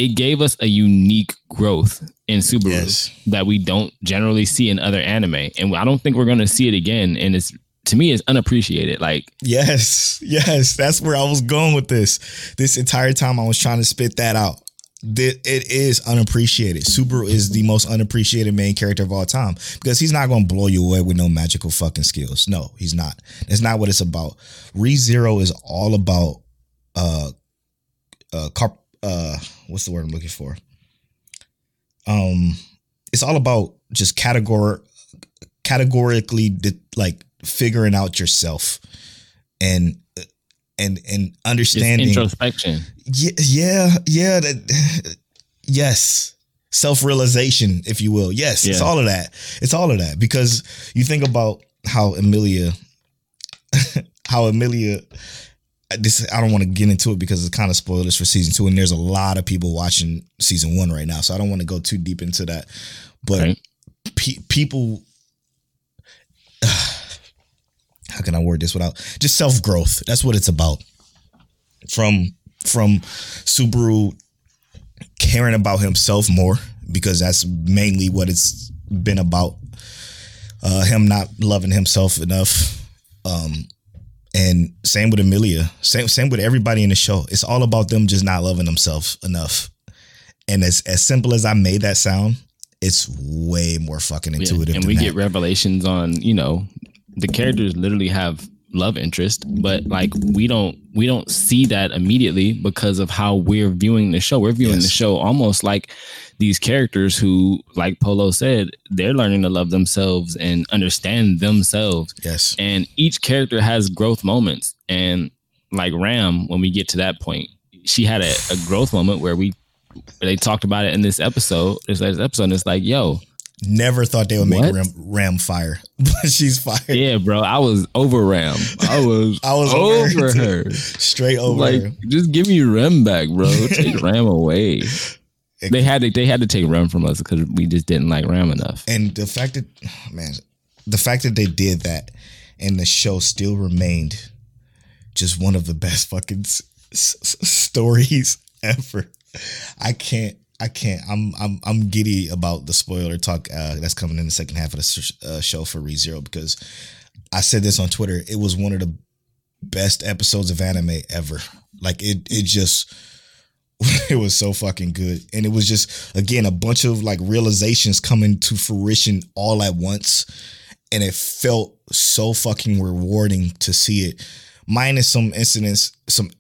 it gave us a unique growth in Subaru Yes. that we don't generally see in other anime. And I don't think we're going to see it again. And it's, to me, it's unappreciated. Like, Yes, yes, that's where I was going with this. This entire time I was trying to spit that out. It is unappreciated. Subaru is the most unappreciated main character of all time because he's not going to blow you away with no magical fucking skills. No, he's not. That's not what it's about. ReZero is all about uh uh carp uh what's the word I'm looking for? Um it's all about just categor categorically di- like figuring out yourself and and and understanding introspection. yeah yeah yeah that, [sighs] yes. Self-realization if you will. Yes it's all of that. It's all of that because you think about how Emilia [laughs] how Emilia this i don't want to get into it because it's kind of spoilers for season two and there's a lot of people watching season one right now so i don't want to go too deep into that. But Right. pe- people [sighs] how can I word this without just self growth? That's what it's about. From from Subaru caring about himself more because that's mainly what it's been about. Uh, him not loving himself enough. Um, and same with Emilia. Same same with everybody in the show. It's all about them just not loving themselves enough. And as as simple as I made that sound, it's way more fucking Yeah. intuitive. And than we that. get revelations on, you know, the characters literally have love interest, but like we don't we don't see that immediately because of how we're viewing the show. We're viewing Yes. the show almost like these characters who, like Polo said, they're learning to love themselves and understand themselves. yes. And each character has growth moments. And like Ram, when we get to that point, she had a, a growth moment where we they talked about it in this episode, this last episode, and it's like, yo, Never thought they would make What? Ram, Ram fire, [laughs] but she's fired. Yeah, bro. I was over Ram. I was [laughs] I was over over her. [laughs] Straight over. Like, her. just give me Ram back, bro. Take Ram away. They had to they had to take Ram from us because we just didn't like Ram enough. And the fact that, man, the fact that they did that and the show still remained just one of the best fucking s- s- stories ever. I can't. I can't. I'm I'm I'm giddy about the spoiler talk uh, that's coming in the second half of the uh, show for ReZero because I said this on Twitter. It was one of the best episodes of anime ever. Like it it just [laughs] it was so fucking good. And it was just again a bunch of like realizations coming to fruition all at once. and it felt so fucking rewarding to see it. Minus some incidents, some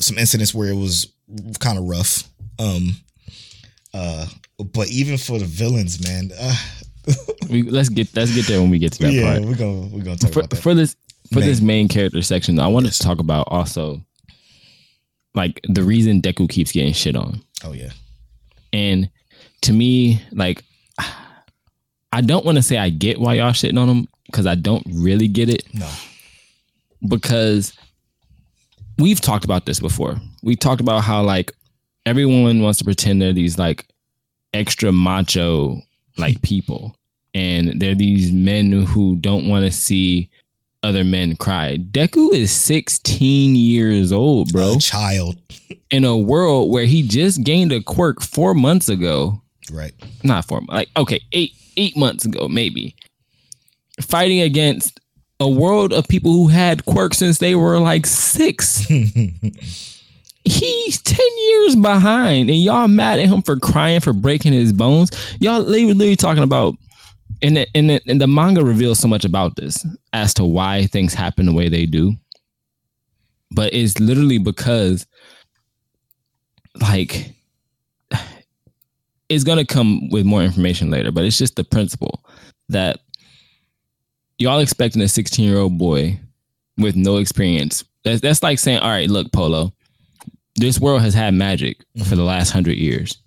some incidents where it was kind of rough. Um, uh, but even for the villains, man. Uh, We, let's get let's get there when we get to that yeah, part. we're gonna we're gonna talk For, about that. for this for this Main. main character section, I wanted to talk about also like the reason Deku keeps getting shit on. oh yeah, And to me, like, [sighs] I don't want to say I get why y'all shitting on him because I don't really get it. no, Because we've talked about this before. We talked about how like everyone wants to pretend they're these like extra macho like [laughs] people, and they're these men who don't want to see other men cry. Deku is 16 years old, bro, a child, [laughs] in a world where he just gained a quirk four months ago. Right? not four like okay eight eight months ago maybe. Fighting against a world of people who had quirks since they were like six [laughs] he's 10 years behind and y'all mad at him for crying for breaking his bones y'all they were literally talking about and the, and, the, and the manga reveals so much about this as to why things happen the way they do but it's literally because like it's gonna come with more information later, but it's just the principle that y'all expecting a 16 year old boy with no experience. That's, that's like saying, all right, look, Polo, this world has had magic for the last hundred years.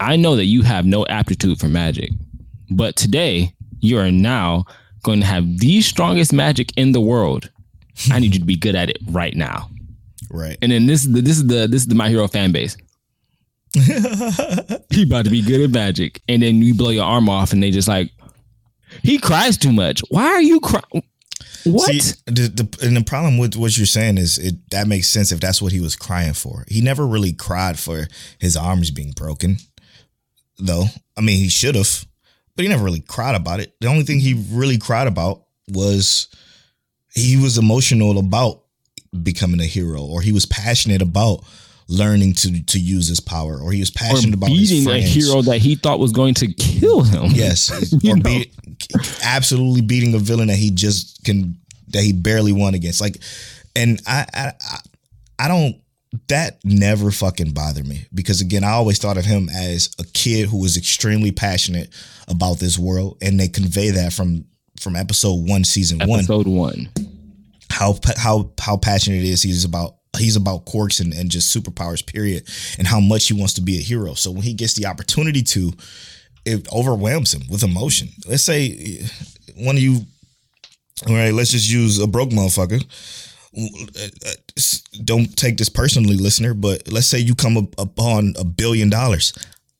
I know that you have no aptitude for magic, but today you are now going to have the strongest magic in the world. I need you to be good at it right now. Right. And then this is the this is the this is the My Hero fan base. [laughs] he about to be good at magic, and then you blow your arm off, and they just like, he cries too much. Why are you crying? What? See, the, the, and the problem with what you're saying is it that makes sense if that's what he was crying for. He never really cried for his arms being broken, though. I mean, he should have, but he never really cried about it. The only thing he really cried about was he was emotional about becoming a hero, or he was passionate about learning to to use his power, or he was or passionate about his beating a hero that he thought was going to kill him. Yes, [laughs] or be, absolutely beating a villain that he just can that he barely won against. Like, and I, I, I, don't. That never fucking bothered me because again, I always thought of him as a kid who was extremely passionate about this world, and they convey that from from episode one, season one Episode one. how how how passionate it is he's about he's about quirks and, and just superpowers period and how much he wants to be a hero. So when he gets the opportunity to it overwhelms him with emotion. Let's say one of you all right let's just use a broke motherfucker. Don't take this personally listener but let's say you come up upon a billion dollars.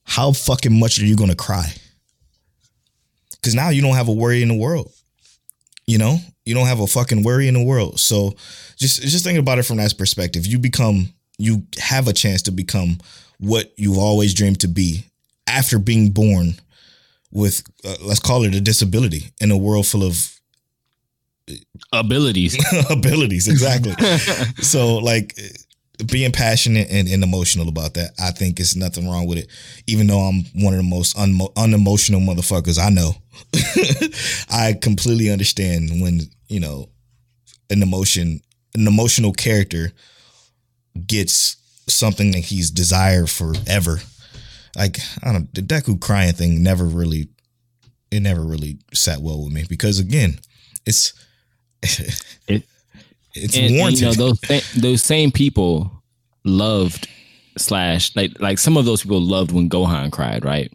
How fucking much are you gonna cry? Because now you don't have a worry in the world you know, you don't have a fucking worry in the world. So just just think about it from that perspective. You become you have a chance to become what you've always dreamed to be after being born with uh, let's call it a disability in a world full of [laughs] Abilities. [laughs] abilities exactly [laughs] so like being passionate and, and emotional about that i think is nothing wrong with it even though i'm one of the most unmo- unemotional motherfuckers i know i completely understand when you know an emotion an emotional character gets something that he's desired forever like i don't know, the deku crying thing never really it never really sat well with me because again it's [laughs] It- it's and, and, you know those sa- those same people loved slash like like some of those people loved when Gohan cried, right?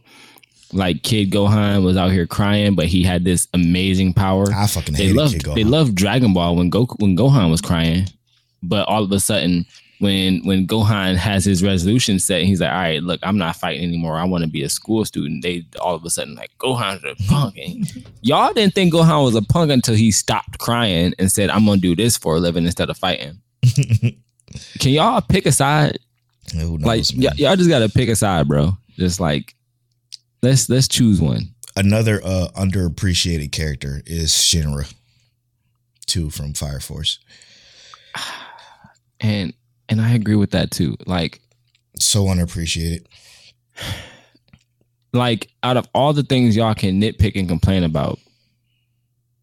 Like Kid Gohan was out here crying, but he had this amazing power. I fucking They hated loved Kid Gohan. they loved Dragon Ball when Go when Gohan was crying, but all of a sudden when when Gohan has his resolution set, he's like, all right, look, I'm not fighting anymore. I want to be a school student. They all of a sudden like Gohan's a punk. And y'all didn't think Gohan was a punk until he stopped crying and said, I'm gonna do this for a living instead of fighting. [laughs] Can y'all pick a side? Who knows, Like y- y'all just gotta pick a side, bro. Just like let's let's choose one. Another uh, underappreciated character is Shinra, two from Fire Force. [sighs] And and I agree with that too. Like So underappreciated. [sighs] like out of all the things y'all can nitpick and complain about,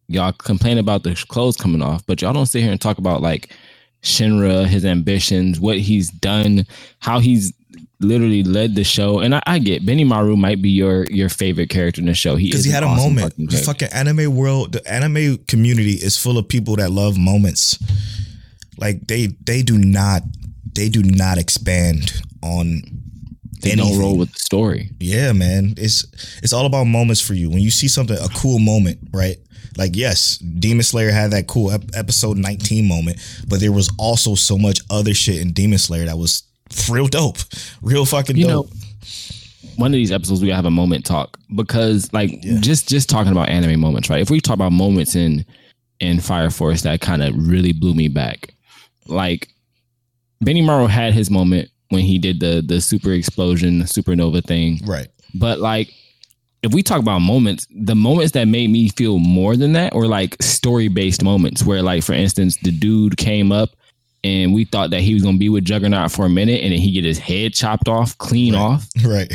y'all complain about the clothes coming off, but y'all don't sit here and talk about like Shinra, his ambitions, what he's done, how he's literally led the show. And I, I get Benimaru might be your your favorite character in the show. He because he had a awesome moment. fucking The fucking anime world, the anime community is full of people that love moments. Like they they do not they do not expand on They don't roll with the story. Yeah, man. It's it's all about moments for you. When you see something, a cool moment, right? Like yes, Demon Slayer had that cool ep- episode 19 moment, but there was also so much other shit in Demon Slayer that was real dope, real fucking You dope. know, one of these episodes we have a moment talk because like Yeah. just just talking about anime moments, right? If we talk about moments in in Fire Force that kind of really blew me back, like Benimaru had his moment when he did the the super explosion supernova thing, right. but like if we talk about moments, the moments that made me feel more than that were like story based moments where, like, for instance, the dude came up and we thought that he was gonna be with Juggernaut for a minute and then he get his head chopped off, clean Right. off. [laughs] Right.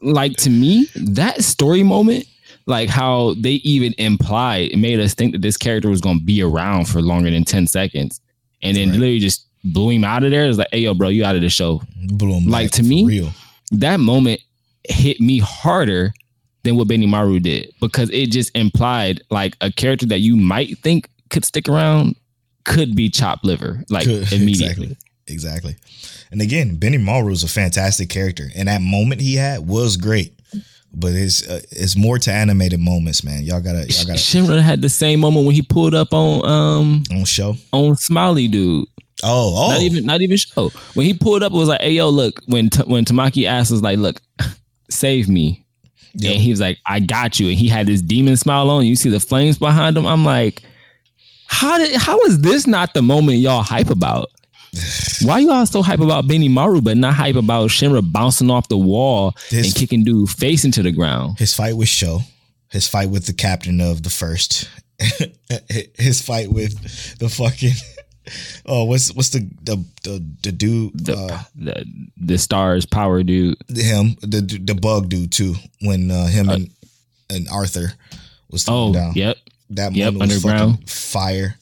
Like to me, that story moment, like how they even implied, it made us think that this character was gonna be around for longer than 10 seconds. And then Right. literally just blew him out of there. It was like, hey yo, bro, you out of the show Like, to me, real. that moment hit me harder than what Benimaru did because it just implied like a character that you might think could stick around could be chopped liver like Good. [laughs] immediately. Exactly. Exactly. And again, Benny is a fantastic character, and that moment he had was great. But it's uh, it's more to animated moments, man. Y'all gotta y'all gotta [laughs] Shinra had the same moment when he pulled up on um on Sho. on Smiley dude. Oh, oh, Not even not even Sho. When he pulled up, it was like, "Hey yo, look." When T- when Tamaki asked was like, "Look, [laughs] save me," Yep. and he was like, "I got you," and he had this demon smile on. You see the flames behind him. I'm like, how did how is this not the moment y'all hype about? Why y'all so hype about Benimaru, but not hype about Shinra bouncing off the wall This- and kicking dude face into the ground? his fight with Sho, his fight with the captain of the first, [laughs] his fight with the fucking [laughs] oh what's what's the the the, the dude The, uh, the the stars power dude. him the the bug dude too when uh, him and and Arthur was Oh, down yep. That yep, moment was fucking fire.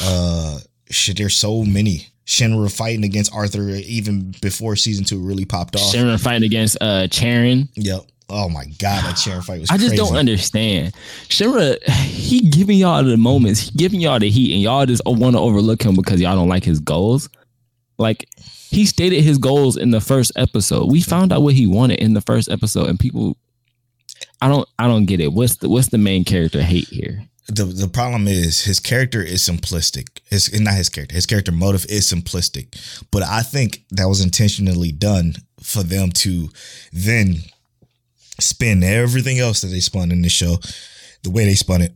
Uh, shit, there's so many. Shinra fighting against Arthur even before season two really popped off. Shinra fighting against uh Charon. Yep. Oh my god, that Charon fight was. I just crazy. don't understand. Shinra, he giving y'all the moments, he giving y'all the heat, and y'all just want to overlook him because y'all don't like his goals. Like he stated his goals in the first episode. We found out what he wanted in the first episode, and people, I don't, I don't get it. What's the what's the main character hate here? The the problem is his character is simplistic. His not his character. His character motive is simplistic. But I think that was intentionally done for them to then spin everything else that they spun in the show the way they spun it.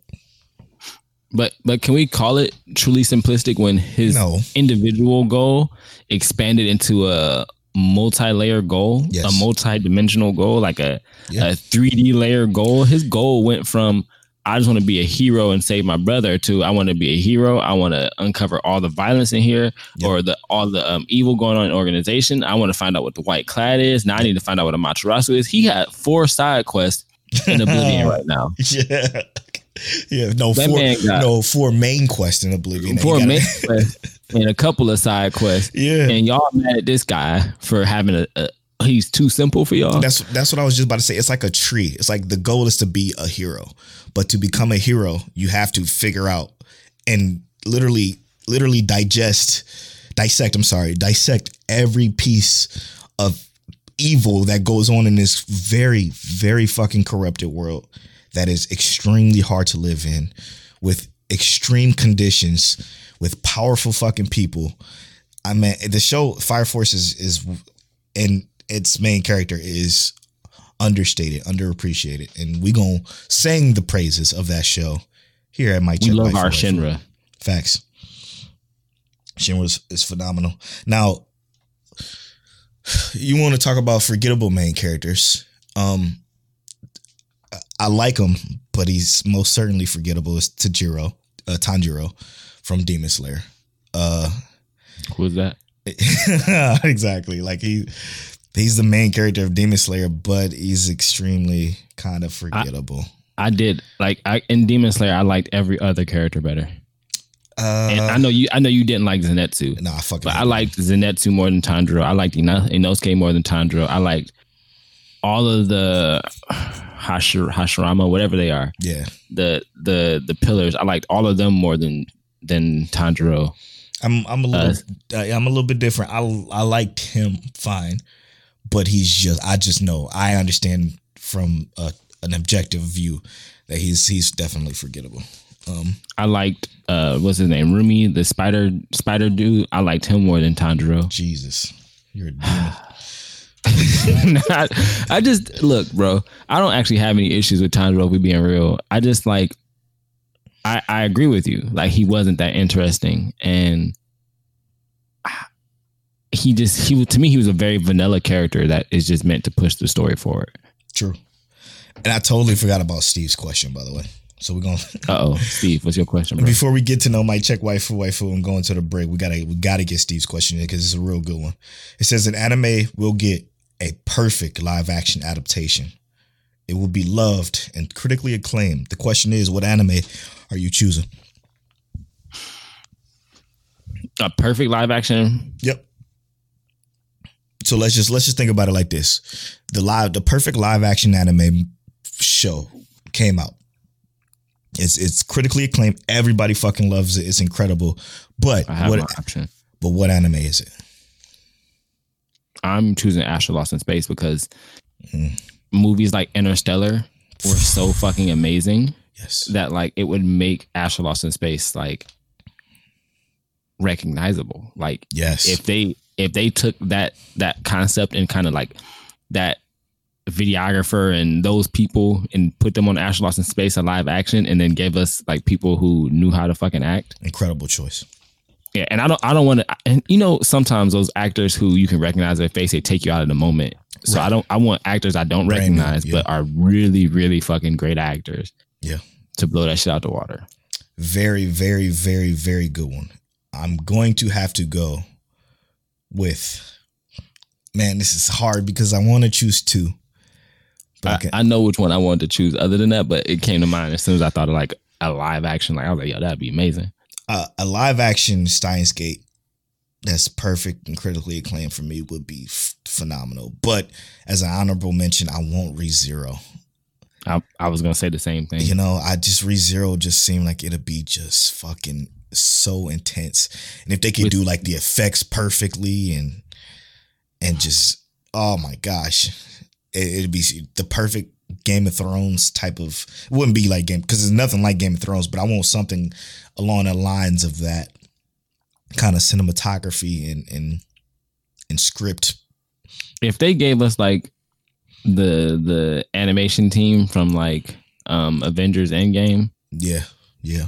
But but can we call it truly simplistic when his No. individual goal expanded into a multi-layer goal, Yes. a multi-dimensional goal, like a Yeah. a 3D layer goal? His goal went from I just want to be a hero and save my brother to I want to be a hero. I want to uncover all the violence in here Yep. or the all the um, evil going on in the organization. I want to find out what the white clad is. Now I need to find out what Amaterasu is. He had four side quests in Oblivion [laughs] right now. Yeah. Yeah, no That four, got- no four main quests in Oblivion. Four gotta- main quests [laughs] and a couple of side quests. Yeah, and y'all mad at this guy for having a, a he's too simple for y'all. That's that's what I was just about to say. It's like a tree. It's like the goal is to be a hero, but to become a hero, you have to figure out and literally, literally digest, dissect. I'm sorry, dissect every piece of evil that goes on in this very, very fucking corrupted world that is extremely hard to live in, with extreme conditions, with powerful fucking people. I mean, the show Fire Force is is and its main character is understated, underappreciated, and we gonna sing the praises of that show here at Mic. we love our Shinra. Facts. Shinra is, phenomenal. Now, you want to talk about forgettable main characters? Um, I- like him, but he's most certainly forgettable. Is Tajiro, uh, Tanjiro from Demon Slayer. Uh, Who was that? [laughs] exactly. Like he he's the main character of Demon Slayer, but he's extremely kind of forgettable. I did like I in Demon Slayer. I liked every other character better. Uh, And I know you. I know you didn't like Zenitsu, nah, fucking. but I liked Zenitsu more than Tanjiro. I liked Ino- Inosuke more than Tanjiro. I liked all of the Hashir- Hashirama, whatever they are, yeah. the the the pillars. I liked all of them more than than Tanjiro. I'm I'm a little uh, I'm a little bit different. I I liked him fine, but he's just I just know I understand from a, an objective view that he's he's definitely forgettable. Um, I liked uh what's his name Rumi the spider spider dude. I liked him more than Tanjiro. Jesus, you're a demon. [laughs] I, I just look, bro. I don't actually have any issues with Tanjiro. We being real, I just like. I I agree with you. Like he wasn't that interesting, and he just he to me he was a very vanilla character that is just meant to push the story forward. True. And I totally forgot about Steve's question, by the way. So we're going [laughs] Uh oh, Steve, what's your question, bro? before we get to know Mic Check Waifu Waifu and going to the break, we gotta we gotta get Steve's question in because it's a real good one. It says an anime will get a perfect live action adaptation. It will be loved and critically acclaimed. The question is, what anime are you choosing? A perfect live action. Yep. So let's just let's just think about it like this: the live, the perfect live action anime show came out. It's it's critically acclaimed. Everybody fucking loves it. It's incredible. But I have what option. but what anime is it? I'm choosing Astro Lost in Space because Mhm. movies like Interstellar were so [sighs] fucking amazing. Yes. that like it would make Astro Lost in Space like recognizable. Like Yes. if they if they took that that concept and kind of like that videographer and those people and put them on Astro Lost in Space in live action and then gave us like people who knew how to fucking act. Incredible choice. Yeah, and I don't I don't want to and you know sometimes those actors who you can recognize their face they take you out of the moment. So Right. I don't I want actors I don't Brand new, recognize yeah. but are really really fucking great actors. Yeah. To blow that shit out the water. Very, very, very, very good one. I'm going to have to go with man, this is hard because I want to choose two. But I I, I know which one I wanted to choose other than that, but it came to mind as soon as I thought of like a live action. Like I was like, yo, that'd be amazing. uh, a live action Steins Gate that's perfect and critically acclaimed for me would be f- phenomenal. But as an honorable mention, I won't ReZero. I, I was gonna say the same thing. You know, I just ReZero just seemed like it'd be just fucking so intense. And if they could With- do like the effects perfectly and and just oh my gosh, it, it'd be the perfect Game of Thrones type of. It wouldn't be like Game because it's nothing like Game of Thrones, but I want something along the lines of that kind of cinematography and and and script. If they gave us like the the animation team from like um Avengers Endgame, Yeah, yeah.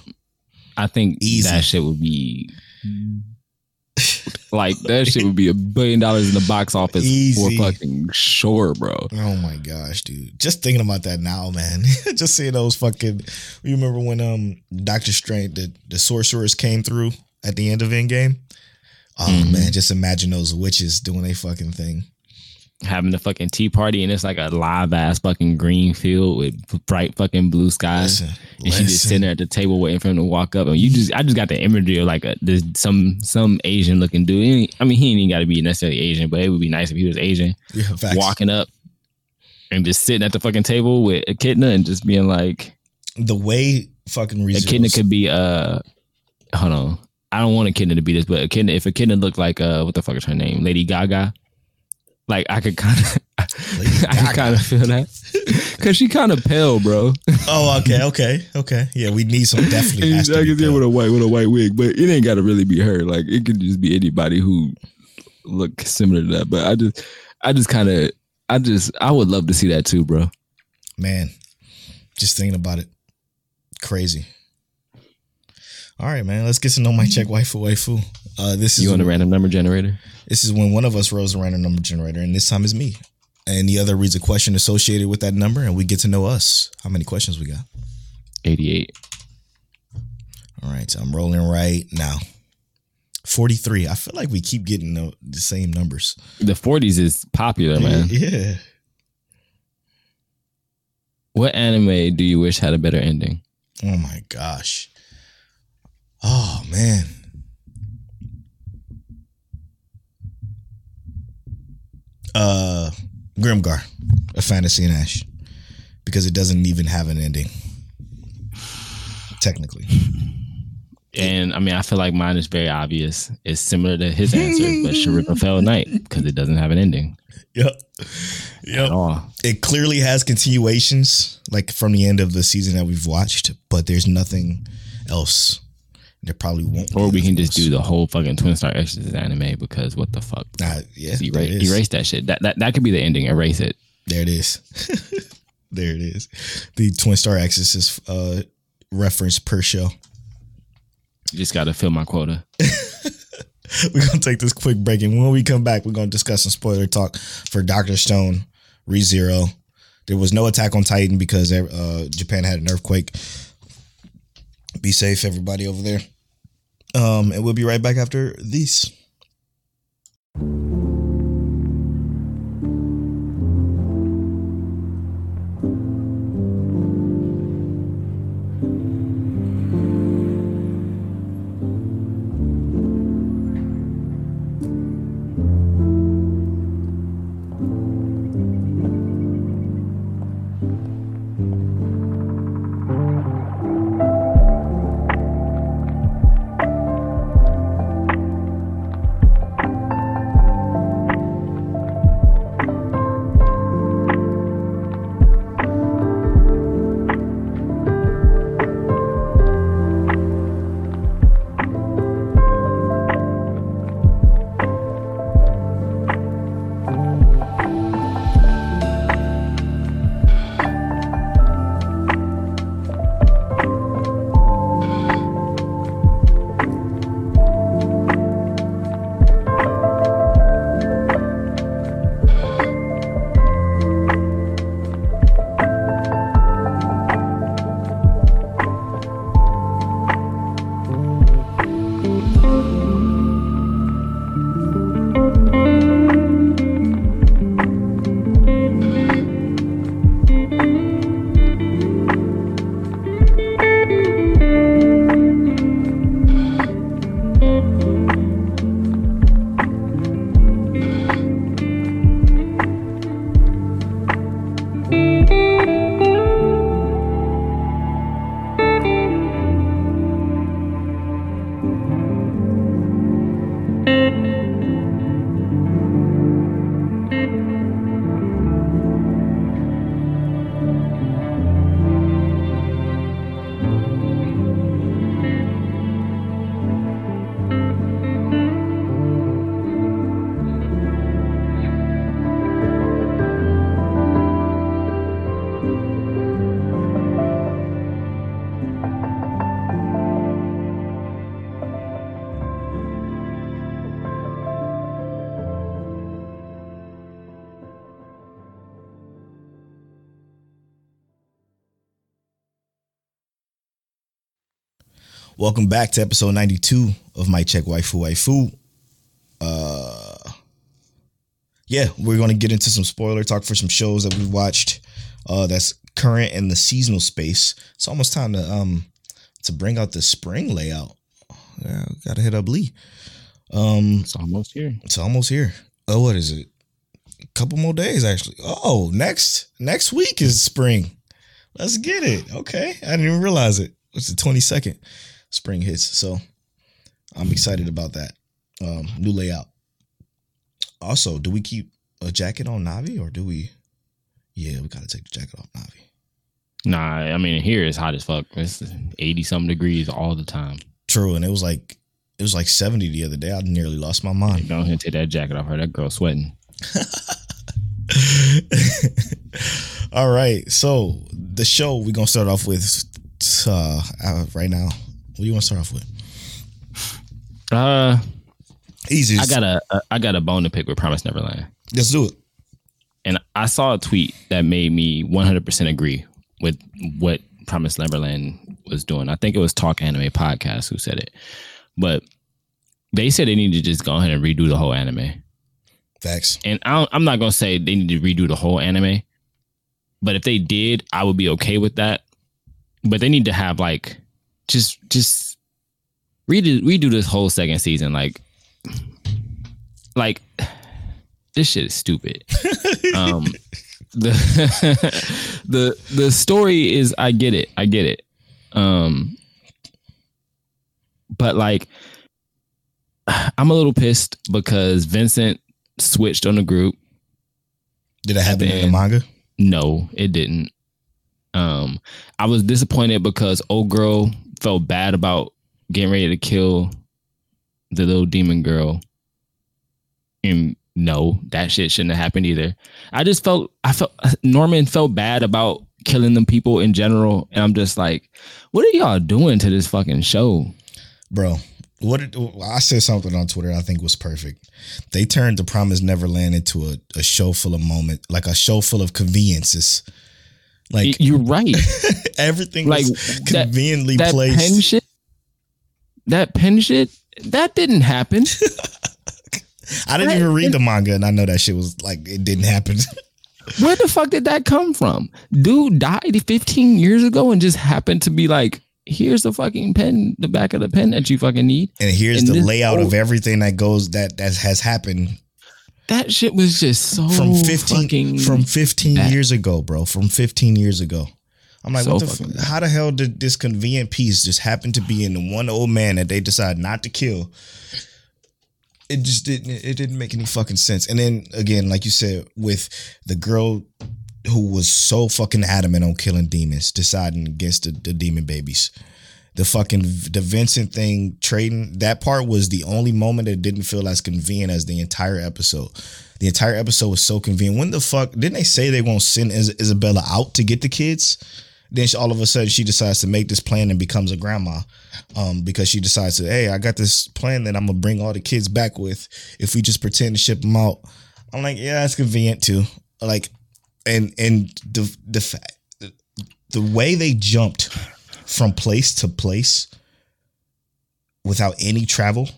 I think Easy. that shit would be [laughs] like that shit would be a billion dollars in the box office Easy. for fucking sure, bro. Oh my gosh, dude! Just thinking about that now, man. [laughs] Just seeing those fucking. You remember when um Doctor Strange, the the sorcerers came through at the end of Endgame? Oh Mhm. man, just imagine those witches doing a fucking thing. Having the fucking tea party and it's like a live ass fucking green field with bright fucking blue skies. Listen, and she just sitting there at the table waiting for him to walk up. And you just, I just got the imagery of like a this, some some Asian looking dude. I mean, he ain't even got to be necessarily Asian, but it would be nice if he was Asian, Yeah, walking up and just sitting at the fucking table with Echidna and just being like, the way fucking Echidna ReZero. could be uh, hold on, I don't want Echidna to be this, but Echidna, if Echidna looked like uh, what the fuck is her name, Lady Gaga. Like I could kind of, [laughs] I could kind of feel that, cause she kind of pale, bro. Oh, okay, okay, okay. Yeah, we need some. Definitely has [laughs] I be can see with a white with a white wig, but it ain't got to really be her. Like it could just be anybody who look similar to that. But I just, I just kind of, I just, I would love to see that too, bro. Man, just thinking about it, crazy. All right, man. Let's get to know Mic Check Waifu Waifu. Uh, this is You on a random number generator? This is when one of us rolls a random number generator, and this time is me. And the other reads a question associated with that number, and we get to know us. How many questions we got? Eighty-eight. All right, so I'm rolling right now. 43. I feel like we keep getting the, the same numbers. The forties is popular, man. Yeah. What anime do you wish had a better ending? Oh my gosh. Oh man. Uh Grimgar, a fantasy in Ash. Because it doesn't even have an ending. Technically. And I mean, I feel like mine is very obvious. It's similar to his answer, but [laughs] Chivalry of a Failed Knight because it doesn't have an ending Yep. at Yep. all. It clearly has continuations, like from the end of the season that we've watched, but there's nothing else. There probably won't. be Or we can just do the whole fucking Twin Star Exorcist anime because what the fuck? Nah, yeah, Erase, there it is. erase that shit. That, that that could be the ending. Erase it. There it is. [laughs] there it is. The Twin Star Exorcist uh, reference per show. You just got to fill my quota. [laughs] We're gonna take this quick break, and when we come back, we're gonna discuss some spoiler talk for Doctor Stone, ReZero. There was no Attack on Titan because uh, Japan had an earthquake. Be safe, everybody over there. Um, and we'll be right back after these. Welcome back to episode 92 of Mic Check Waifu Waifu. Uh yeah, we're gonna get into some spoiler talk for some shows that we've watched uh that's current in the seasonal space. It's almost time to um to bring out the spring layout. Yeah, gotta hit up Lee. Um It's almost here. it's almost here. Oh, what is it? A couple more days actually. Oh, next next week is spring. Let's get it. Okay. I didn't even realize it. It's the 22nd. Spring hits. So I'm excited about that. Um, new layout. Also, do we keep a jacket on Navi or do we Yeah, we gotta take the jacket off Navi. Nah, I mean here it's hot as fuck. It's eighty something degrees all the time. True, and it was like it was like 70 the other day. I nearly lost my mind. Go ahead and take that jacket off her. That girl sweating. [laughs] All right. So the show we're gonna start off with uh, uh right now. What do you want to start off with? Uh, Easy. I got a, a I got a bone to pick with Promise Neverland, Let's do it. and I saw a tweet that made me one hundred percent agree with what Promise Neverland was doing. I think it was Talk Anime Podcast who said it, but they said they need to just go ahead and redo the whole anime. Facts. And I don't, I'm not gonna say they need to redo the whole anime, But if they did, I would be okay with that. But they need to have like just just redo redo this whole second season. Like like this shit is stupid. [laughs] um the [laughs] the the story is I get it. I get it. Um but like I'm a little pissed because Vincent switched on the group. Did it happen in the manga? No, it didn't. Um, I was disappointed because old girl felt bad about getting ready to kill the little demon girl. And no, that shit shouldn't have happened either. I just felt I felt Norman felt bad about killing them people in general, and I'm just like, what are y'all doing to this fucking show? Bro, what did, I said something on Twitter I think was perfect. They turned the Promised Neverland into a, a show full of moment, like a show full of conveniences. Like You're right. [laughs] everything like, was that- conveniently that placed. pen shit, that pen shit, that didn't happen. [laughs] I didn't even read the manga, and I know that shit was like it didn't happen. [laughs] Where the fuck did that come from? Dude died 15 years ago and just happened to be like, here's the fucking pen, the back of the pen that you fucking need. and here's And the layout of everything that goes that that has happened That shit was just so from 15 fucking from 15 bad. years ago, bro. From 15 years ago. I'm like, So what the f- how the hell did this convenient piece just happen to be in the one old man that they decided not to kill? It just didn't it didn't make any fucking sense. And then again, like you said, with the girl who was so fucking adamant on killing demons, deciding against the, the demon babies. The fucking the Vincent thing trading that part was the only moment that didn't feel as convenient as the entire episode. The entire episode was so convenient. When the fuck didn't they say they won't send Is- Isabella out to get the kids? Then she, all of a sudden she decides to make this plan and becomes a grandma, um, because she decides to, hey, I got this plan that I'm gonna bring all the kids back with if we just pretend to ship them out. I'm like, yeah, that's convenient too. Like, and and the the fa- the way they jumped from place to place without any travel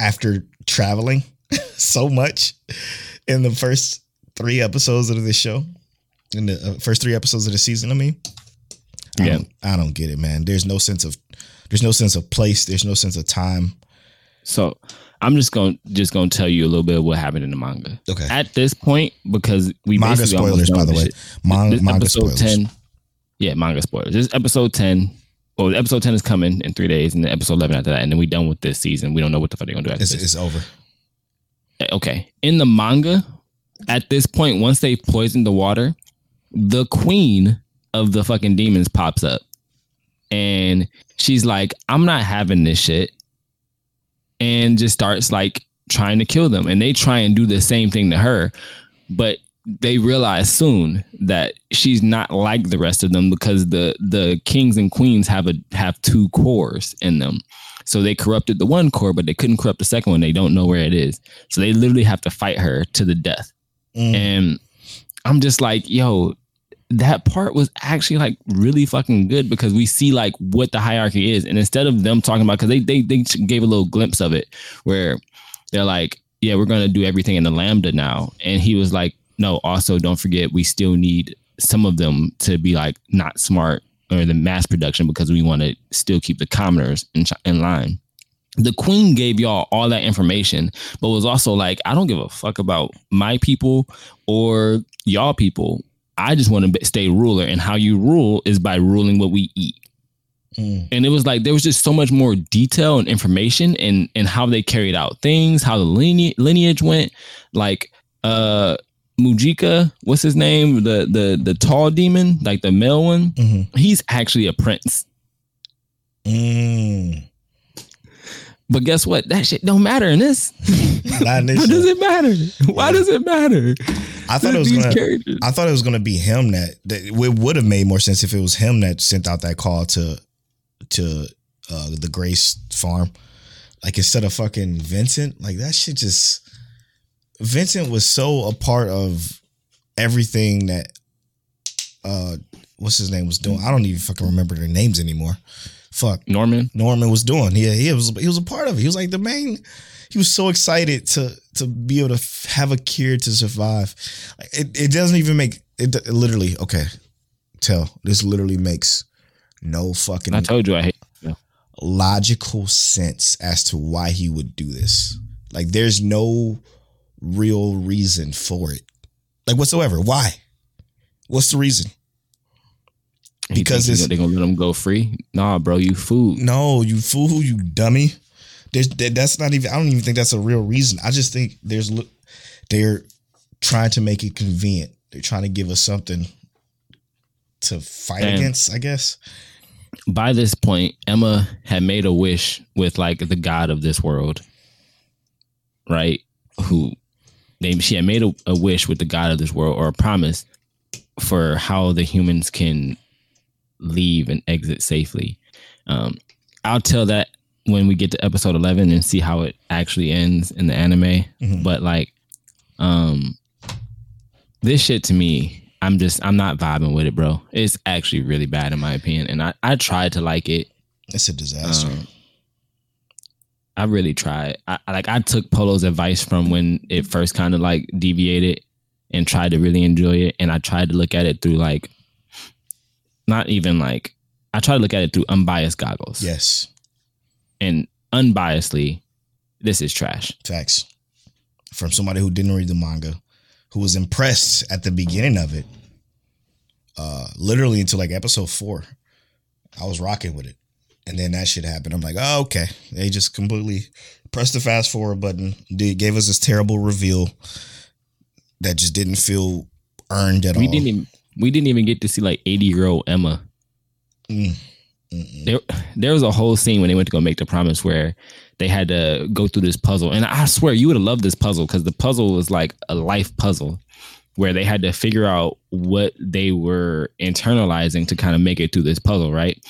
after traveling [laughs] so much in the first three episodes of this show in the uh, first three episodes of the season i mean. I Yeah. don't, I don't get it man. There's no sense of there's no sense of place. There's no sense of time. So I'm just gonna just gonna tell you a little bit of what happened in the manga. okay. At this point, because we manga spoilers by the way. Mon- this manga episode spoilers. 10 yeah manga spoilers. This is episode 10 well episode 10 is coming in three days and then episode 11 after that and then we're done with this season. We don't know what the fuck they're gonna do after it's, this. it's over. Eh, okay. In the manga at this point once they poisoned the water the queen of the fucking demons pops up. And she's like i'm not having this shit. And just starts like trying to kill them. And they try and do the same thing to her. But they realize soon that she's not like the rest of them because the the kings and queens have a have two cores in them. So they corrupted the one core but they couldn't corrupt the second one. They don't know where it is. So they literally have to fight her to the death. Mm. and i'm just like yo that part was actually like really fucking good because we see like what the hierarchy is. And instead of them talking about because they, they they gave a little glimpse of it where they're like yeah we're gonna do everything in the lambda now. And he was like no also don't forget we still need some of them to be like not smart or the mass production because we want to still keep the commoners in, in line. The queen gave y'all all that information but was also like i don't give a fuck about my people or y'all people. I just want to stay ruler and how you rule is by ruling what we eat. Mm. and it was like there was just so much more detail and information and and how they carried out things how the lineage, lineage went. Like uh mujika what's his name the the the tall demon like the male one Mhm. he's actually a prince Mm. but guess what that shit don't matter in this Not in this Why does it matter? Why does it matter? I thought it was gonna. characters. I thought it was gonna be him that, that it would have made more sense if it was him that sent out that call to to uh, the Grace farm. Like instead of fucking Vincent, like that shit just Vincent was so a part of everything that uh what's his name was doing. I don't even fucking remember their names anymore. Fuck. Norman. Norman was doing. Yeah, he was he was a part of it. He was like the main. He was so excited to to be able to have a cure to survive. It it doesn't even make it. it literally okay. tell. This literally makes no fucking I told you I hate. logical sense as to why he would do this. Like there's no real reason for it. Like whatsoever. Why? What's the reason? Because it's they're gonna let them go free. Nah, bro, you fool. no, you fool, you dummy. There's that's not even I don't even think that's a real reason. I just think there's they're trying to make it convenient. They're trying to give us something to fight Damn. against, I guess. By this point, Emma had made a wish with like the god of this world, right? Who they she had made a, a wish with the god of this world or a promise for how the humans can leave and exit safely. Um, I'll tell that when we get to episode 11 and see how it actually ends in the anime. Mhm. But like, um, this shit to me, I'm just, I'm not vibing with it, bro. It's actually really bad in my opinion. And I, I tried to like it. It's a disaster. Um, I really tried. I, like I took Polo's advice from when it first kind of like deviated and tried to really enjoy it. And I tried to look at it through like, not even like, I tried to look at it through unbiased goggles. yes. And unbiasedly, this is trash. Facts. From somebody who didn't read the manga, who was impressed at the beginning of it, uh, literally until like episode four. I was rocking with it. And then that shit happened. I'm like, oh, okay. They just completely pressed the fast forward button, did, gave us this terrible reveal that just didn't feel earned at We all. didn't even we didn't even get to see like 80 year old Emma. Mm. There there was a whole scene when they went to go make the promise where they had to go through this puzzle. And I swear you would have loved this puzzle because the puzzle was like a life puzzle where they had to figure out what they were internalizing to kind of make it through this puzzle, right?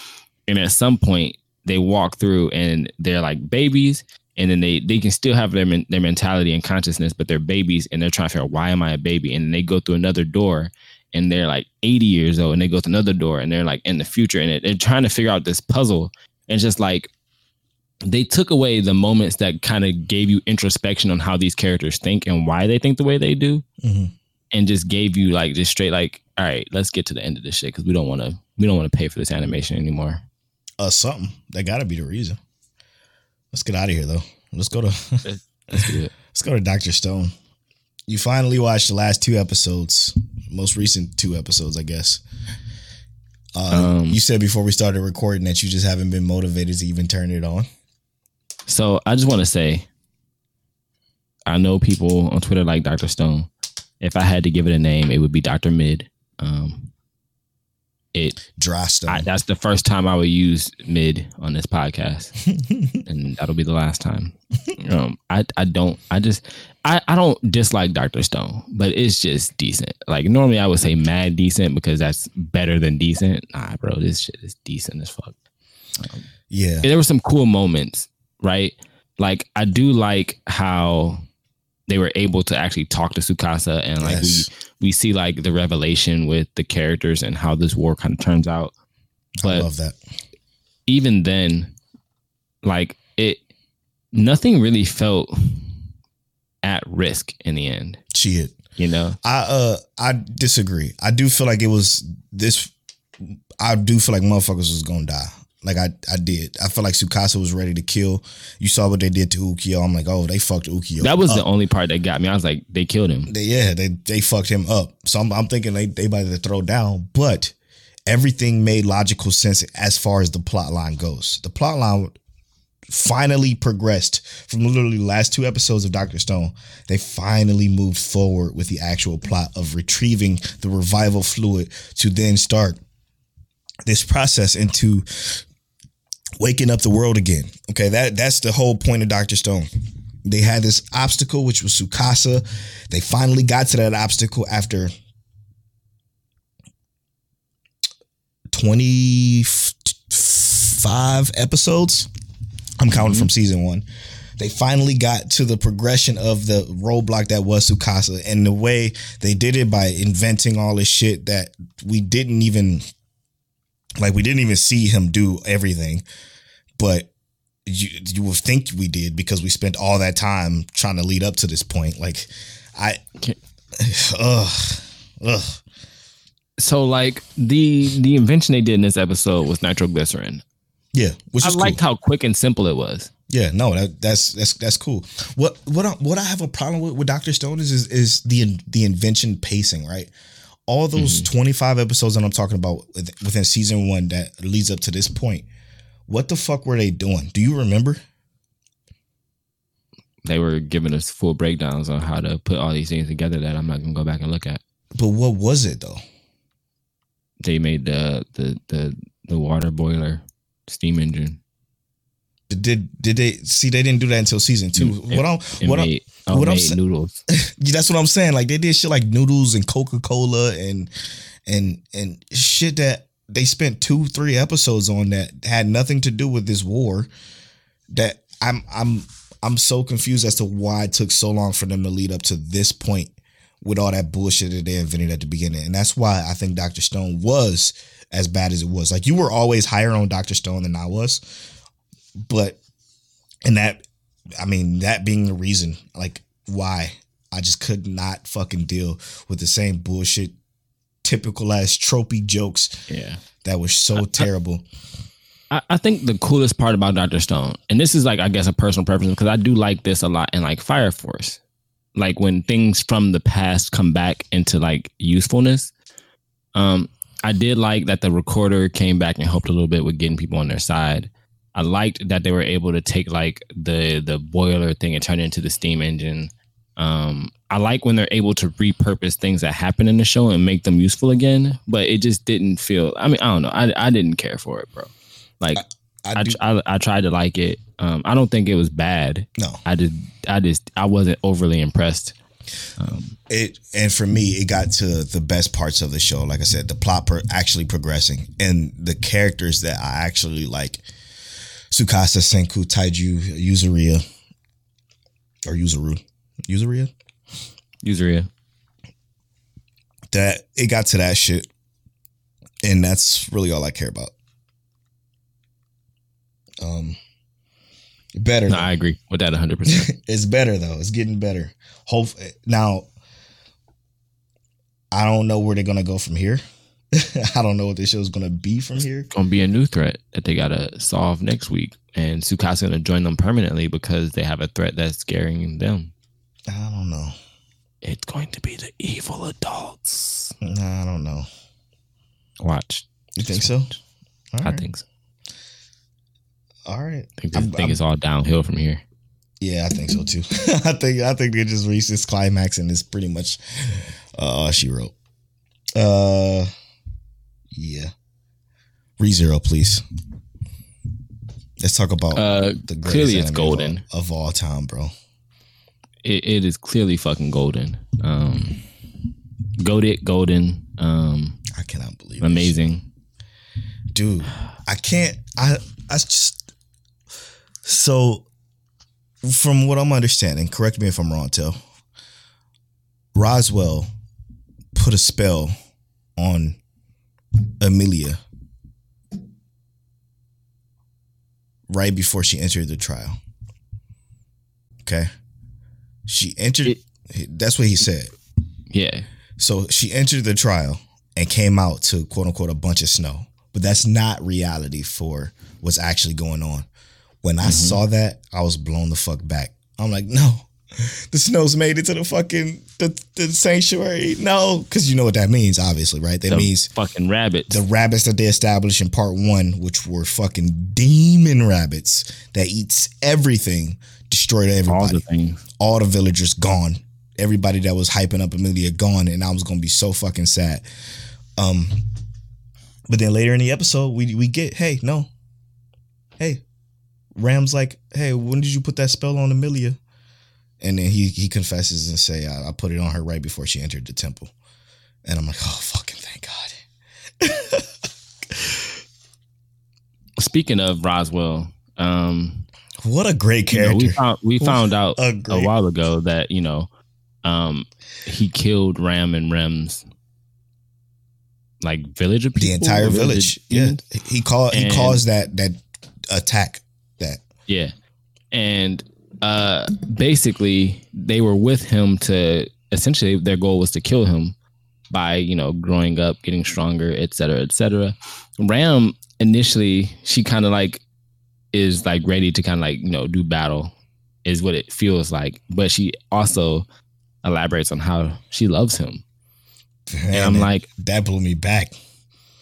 And at some point they walk through and they're like babies and then they they can still have their men- their mentality and consciousness but they're babies and they're trying to figure out why am I a baby? And then they go through another door and they're like 80 years old and they go to another door and they're like in the future and they're trying to figure out this puzzle. And just like they took away the moments that kind of gave you introspection on how these characters think and why they think the way they do Mhm. and just gave you like just straight like all right let's get to the end of this shit because we don't want to we don't want to pay for this animation anymore Uh, something. That got to be the reason. Let's get out of here, though. Let's go to. [laughs] let's do it Let's go to Dr. Stone. You finally watched the last two episodes, most recent two episodes, I guess. Uh, Um, you said before we started recording that you just haven't been motivated to even turn it on. so i just want to say i know people on twitter like dr stone if i had to give it a name it would be dr mid um it Dry Stone. I, that's the first time I would use mid on this podcast, [laughs] and that'll be the last time. Um, I I don't I just I I don't dislike Doctor Stone, but it's just decent. Like normally I would say mad decent because that's better than decent. Nah, bro, this shit is decent as fuck. yeah. There were some cool moments, right? Like I do like how they were able to actually talk to Tsukasa and like Yes. we we see like the revelation with the characters and how this war kind of turns out. But I love that. even then, like it, nothing really felt at risk in the end. Shit. You know, I uh I disagree. I do feel like it was this I do feel like motherfuckers was gonna die. Like I I did. I felt like Tsukasa was ready to kill. You saw what they did to Ukyo. I'm like, oh, they fucked Ukyo. that was up. the only part that got me. I was like, they killed him. They, yeah, they they fucked him up. So I'm, I'm thinking they they about to throw down, but everything made logical sense as far as the plot line goes. The plot line finally progressed from literally the last two episodes of Doctor Stone. They finally moved forward with the actual plot of retrieving the revival fluid to then start this process into waking up the world again. Okay, that that's the whole point of Doctor Stone. They had this obstacle, which was Tsukasa. They finally got to that obstacle after 25 episodes. I'm counting mm-hmm. from season one. They finally got to the progression of the roadblock that was Tsukasa. And the way they did it by inventing all this shit that we didn't even like we didn't even see him do everything. But you you would think we did because we spent all that time trying to lead up to this point. Like I [sighs] ugh ugh. So like the the invention they did in this episode was nitroglycerin. Yeah, which I liked cool. how quick and simple it was. Yeah, no, that, that's that's that's cool. What what I, what I have a problem with with Doctor Stone is is, is the the invention pacing, right? All those Mm-hmm. 25 episodes that I'm talking about within season 1 that leads up to this point. What the fuck were they doing? Do you remember? They were giving us full breakdowns on how to put all these things together that I'm not gonna go back and look at. But what was it though? They made the the the the water boiler steam engine. Did did they see they didn't do that until season 2. Mm, what I'm It what I'm, what I'm noodles. [laughs] that's what I'm saying. Like they did shit like noodles and Coca Cola and and and shit that they spent two three episodes on that had nothing to do with this war. That I'm I'm I'm so confused as to why it took so long for them to lead up to this point with all that bullshit that they invented at the beginning, and that's why I think Doctor Stone was as bad as it was. Like you were always higher on Doctor Stone than I was, but and that I mean, that being the reason, like why I just could not fucking deal with the same bullshit, typical ass tropey jokes Yeah. that were so terrible. I, I think the coolest part about Doctor Stone, and this is like I guess a personal preference because I do like this a lot in like Fire Force, like when things from the past come back into like usefulness. Um, I did like that the recorder came back and helped a little bit with getting people on their side. I liked that they were able to take like the the boiler thing and turn it into the steam engine. Um, I like when they're able to repurpose things that happen in the show and make them useful again. But it just didn't feel. I mean, I don't know. I I didn't care for it, bro. Like I I, do I, I tried to like it. Um, I don't think it was bad. no I just I just I wasn't overly impressed. Um, it, and for me, it got to the best parts of the show. Like I said, the plot per, actually progressing and the characters that I actually like: Tsukasa, Senku, Taiju, Yuzuria, or Yuzuru, Yuzuria. Usuria. That it got to that shit, and that's really all I care about. Um, better. No. I agree with that 100. percent [laughs] it's better though. It's getting better. Hope now. I don't know where they're gonna go from here. [laughs] I don't know what this show is gonna be from here. It's Gonna be a new threat that they gotta solve next week, and Tsukasa's gonna join them permanently because they have a threat that's scaring them. I don't know. It's going to be the evil adults. Nah, I don't know. Watch. You think so? I think so. All right. I think, I'm- think it's all downhill from here. Yeah, I think so too. [laughs] I think I think they just reached this climax and it's pretty much uh, all she wrote. Uh, yeah. ReZero, please. Let's talk about Uh, the greatest clearly it's golden. of all, of all time, bro. it, it is clearly fucking golden. Um, goaded, golden, um, I cannot believe amazing. dude. I can't. I I just so from what I'm understanding. Correct me if I'm wrong, Till. Roswaal put a spell on Emilia right before she entered the trial. Okay, she entered. It- that's what he said. Yeah, So she entered the trial and came out to quote unquote a bunch of snow. But that's not reality for what's actually going on. When I mm-hmm. saw that, I was blown the fuck back. I'm like, no, [laughs] the snow's made it to the fucking the, the sanctuary. No, because you know what that means, obviously, right? That the means fucking rabbits. the rabbits that they established in part one, which were fucking demon rabbits that eats everything, destroyed all everybody the things. all the villagers gone. Everybody that was hyping up Emilia gone, and I was gonna be so fucking sad. Um, but then later in the episode, we we get, hey, no, hey, Ram's like, hey, when did you put that spell on Emilia? And then he he confesses and say, I, I put it on her right before she entered the temple. And I'm like, oh fucking thank God. [laughs] Speaking of Roswaal, um, What a great you know, character. we found we found out a a while ago that you know, um, he killed Ram and Rem's like village of people, the entire or village. Yeah, he called he caused that that attack. That Yeah. And uh basically they were with him to essentially their goal was to kill him. by you know growing up, getting stronger, etc cetera, et cetera. Ram initially she kind of like is like ready to kind of like you know do battle is what it feels like, but she also elaborates on how she loves him. And I'm it- like- that blew me back.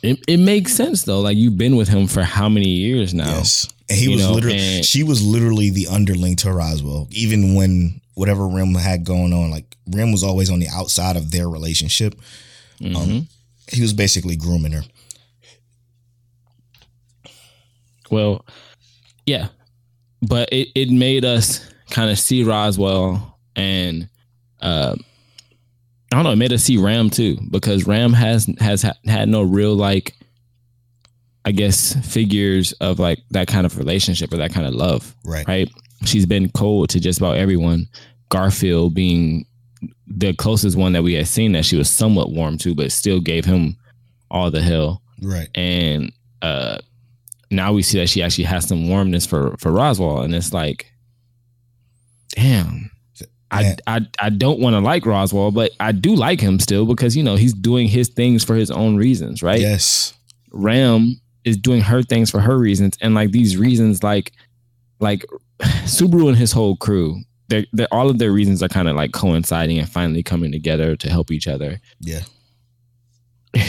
It, it makes sense though. Like you've been with him for how many years now? Yes. And he was know, literally and- she was literally the underling to Roswaal. Even when whatever Rem had going on, like Rem was always on the outside of their relationship. Mhm. Um, he was basically grooming her. Well, yeah, but it, it made us kind of see Roswaal and uh, I don't know. It made us see Ram too because Ram has has ha- had no real like, I guess figures of like that kind of relationship or that kind of love. Right. Right. She's been cold to just about everyone. Garfield being the closest one that we had seen that she was somewhat warm to, but still gave him all the hell Right. and uh now we see that she actually has some warmness for for Roswaal and it's like damn I, I I don't want to like Roswaal, but I do like him still because you know he's doing his things for his own reasons, right? Yes. Ram is doing her things for her reasons, and like these reasons, like like [sighs] Subaru and his whole crew, they're, they're all of their reasons are kind of like coinciding and finally coming together to help each other. Yeah. [sighs]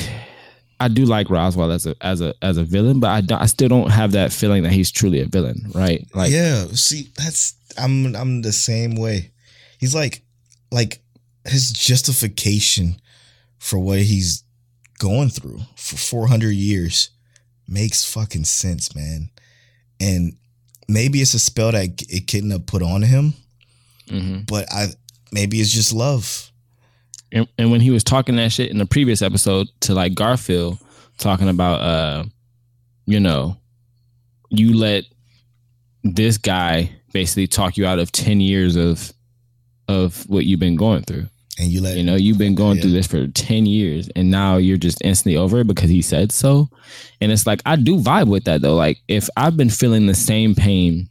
I do like Roswaal as a as a as a villain, but I, don't- I still don't have that feeling that he's truly a villain, right? Like, yeah. See, that's I'm I'm the same way. He's like like his justification for what he's going through for 400 years makes fucking sense, man. And maybe it's a spell that Echidna put on him, mhm. but I maybe it's just love. and, and when he was talking that shit in the previous episode to like Garfield, talking about uh, you know, you let this guy basically talk you out of ten years of of what you've been going through. And you let You know, you've been going Yeah. through this for 10 years and now you're just instantly over it because he said so. And it's like, I do vibe with that though. Like, if I've been feeling the same pain,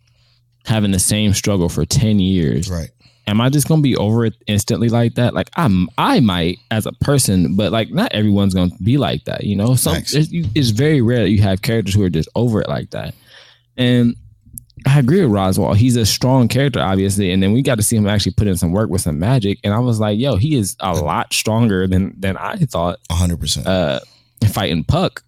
having the same struggle for 10 years, right. am I just gonna be over it instantly like that? Like, I'm, I might as a person, but like, not everyone's gonna be like that, you know? so it's, it's very rare that you have characters who are just over it like that. And I agree with Roswaal. He's a strong character, obviously, and then we got to see him actually put in some work with some magic. And I was like, "Yo, he is a lot stronger than than I thought." hundred percent. Uh, fighting Puck,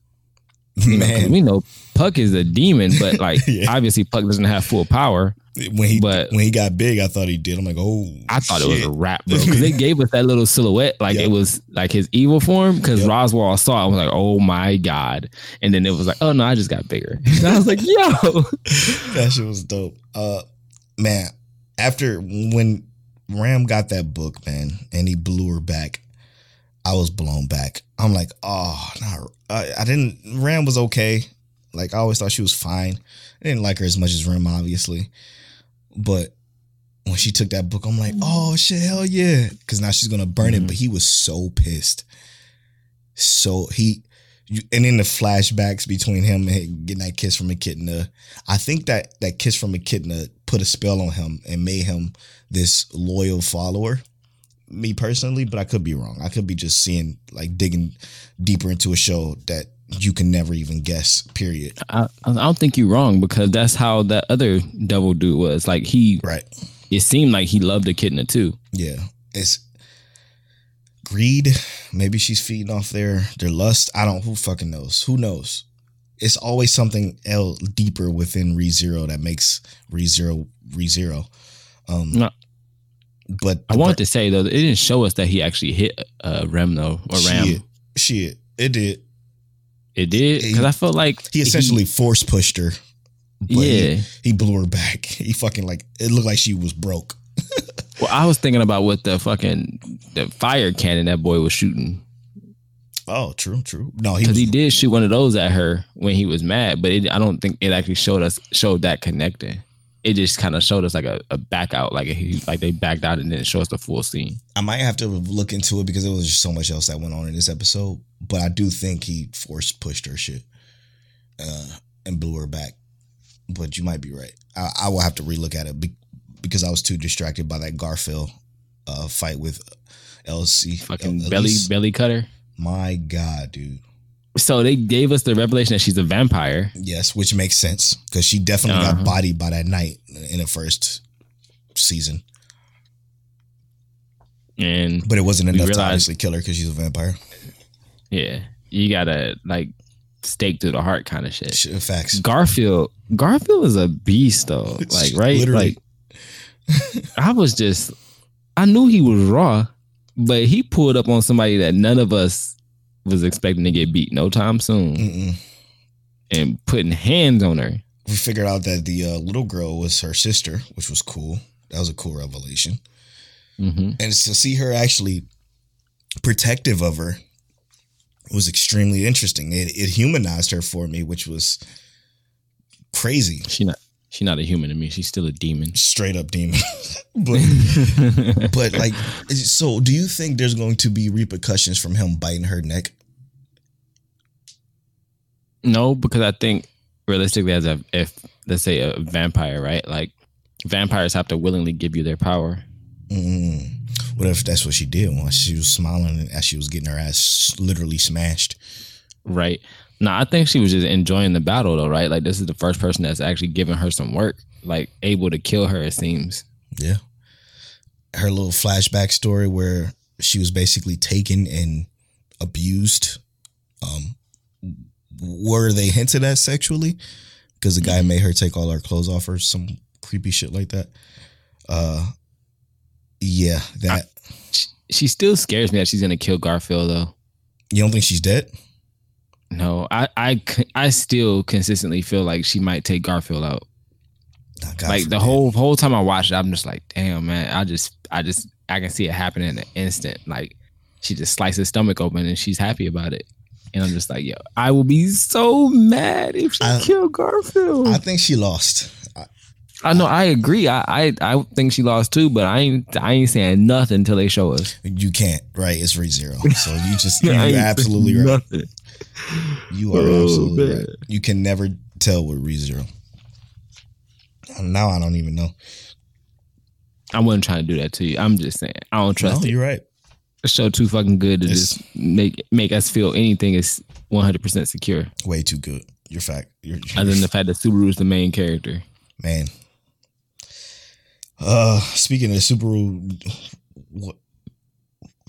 you know, Man, we know Puck is a demon, but [laughs] like Yeah. obviously Puck doesn't have full power. When he but- when he got big, I thought he did. I'm like, oh, I thought it was a rap, bro, because they gave us that little silhouette, like Yep. it was like his evil form. Because Yep. Roswaal saw, it, I was like, "Oh my god!" And then it was like, "Oh no, I just got bigger." [laughs] And I was like, "Yo." [laughs] that shit was dope. Uh, man, after when Ram got that book, man, and he blew her back, I was blown back. I'm like, oh, no, I, I didn't. Ram was okay. Like I always thought she was fine. I didn't like her as much as Ram, obviously, but when she took that book, I'm like, oh shit, hell yeah, because now she's gonna burn Mhm. it. But he was so pissed. So he, you, and in the flashbacks between him and getting that kiss from Echidna, I think that that kiss from Echidna put a spell on him and made him this loyal follower. Me personally, but I could be wrong. I could be just seeing like digging deeper into a show that you can never even guess. Period. I, I don't think you're wrong because that's how that other devil dude was. Like he, Right. it seemed like he loved Echidna too. Yeah. It's greed. Maybe she's feeding off their their lust. I don't. Who fucking knows? Who knows? It's always something else deeper within ReZero that makes ReZero ReZero. Um, No. but I wanted to say though, it didn't show us that he actually hit uh, Rem though or Ram. Shit, shit, it did. It did because I felt like He essentially force pushed her. but he- yeah. he, blew her back. [laughs] He fucking like it looked like she was broke. [laughs] Well, I was thinking about what the fucking the fire cannon that boy was shooting Oh, true, true. No, he because was. he did shoot one of those at her when he was mad, but it, I don't think it actually showed us showed that connecting. It just kind of showed us like a, a back out, like he like they backed out and didn't show us the full scene. I might have to look into it because there was just so much else that went on in this episode. But I do think he force pushed her shit uh, and blew her back. But you might be right. I, I will have to relook at it be, because I was too distracted by that Garfield uh, fight with LC. Fucking El- belly Elise. belly cutter. My God, dude. So they gave us the revelation that she's a vampire. Yes, which makes sense because she definitely got Uh-huh. bodied by that night in the first season. And But it wasn't enough to realized- obviously kill her because she's a vampire. yeah, you gotta like stake through the heart kind of shit. Shit, Facts. Garfield, Garfield is a beast though. [laughs] Like right, Literally. like I was just, I knew he was raw, but he pulled up on somebody that none of us was expecting to get beat no time soon, Mm-mm. and putting hands on her. We figured out that the uh, little girl was her sister, which was cool. That was a cool revelation. hmm And to see her actually protective of her was extremely interesting. It, it humanized her for me, which was crazy. She not, she not a human to me. She's still a demon. Straight up demon. [laughs] but [laughs] but like so do you think there's going to be repercussions from him biting her neck? No, because I think realistically, as a if let's say a vampire, right? Like vampires have to willingly give you their power. Mm. What if that's what she did while she was smiling as she was getting her ass literally smashed? Right. No, I think she was just enjoying the battle though, right? Like this is the first person that's actually giving her some work, like able to kill her, it seems. Yeah. Her little flashback story where she was basically taken and abused. Um, were they hinted at sexually? Because the guy made her take all her clothes off or some creepy shit like that. Uh, yeah, that She, she still scares me that she's gonna kill Garfield though. you don't think she's dead? No, I, I, I still consistently feel like she might take Garfield out. God like the whole whole time I watched it, I'm just like, damn man, I just I just I can see it happening in an instant. Like she just slices his stomach open and she's happy about it. And I'm just like, yo, I will be so mad if she I- killed Garfield. I I, think she lost. I, know, I agree. I, I I think she lost too, but I ain't I ain't saying nothing until they show us. you can't, right? It's re zero. So you just [laughs] you're absolutely right. Nothing. You are Oh, absolutely man. right. You can never tell with ReZero. Now I don't even know. I wasn't trying to do that to you. I'm just saying I don't trust no, it. you're right. The show too fucking good to It's- just make make us feel anything is 100 percent secure. Way too good. You're fact. You're, Other than the fact that Subaru is the main character. man. Uh, speaking of Subaru, what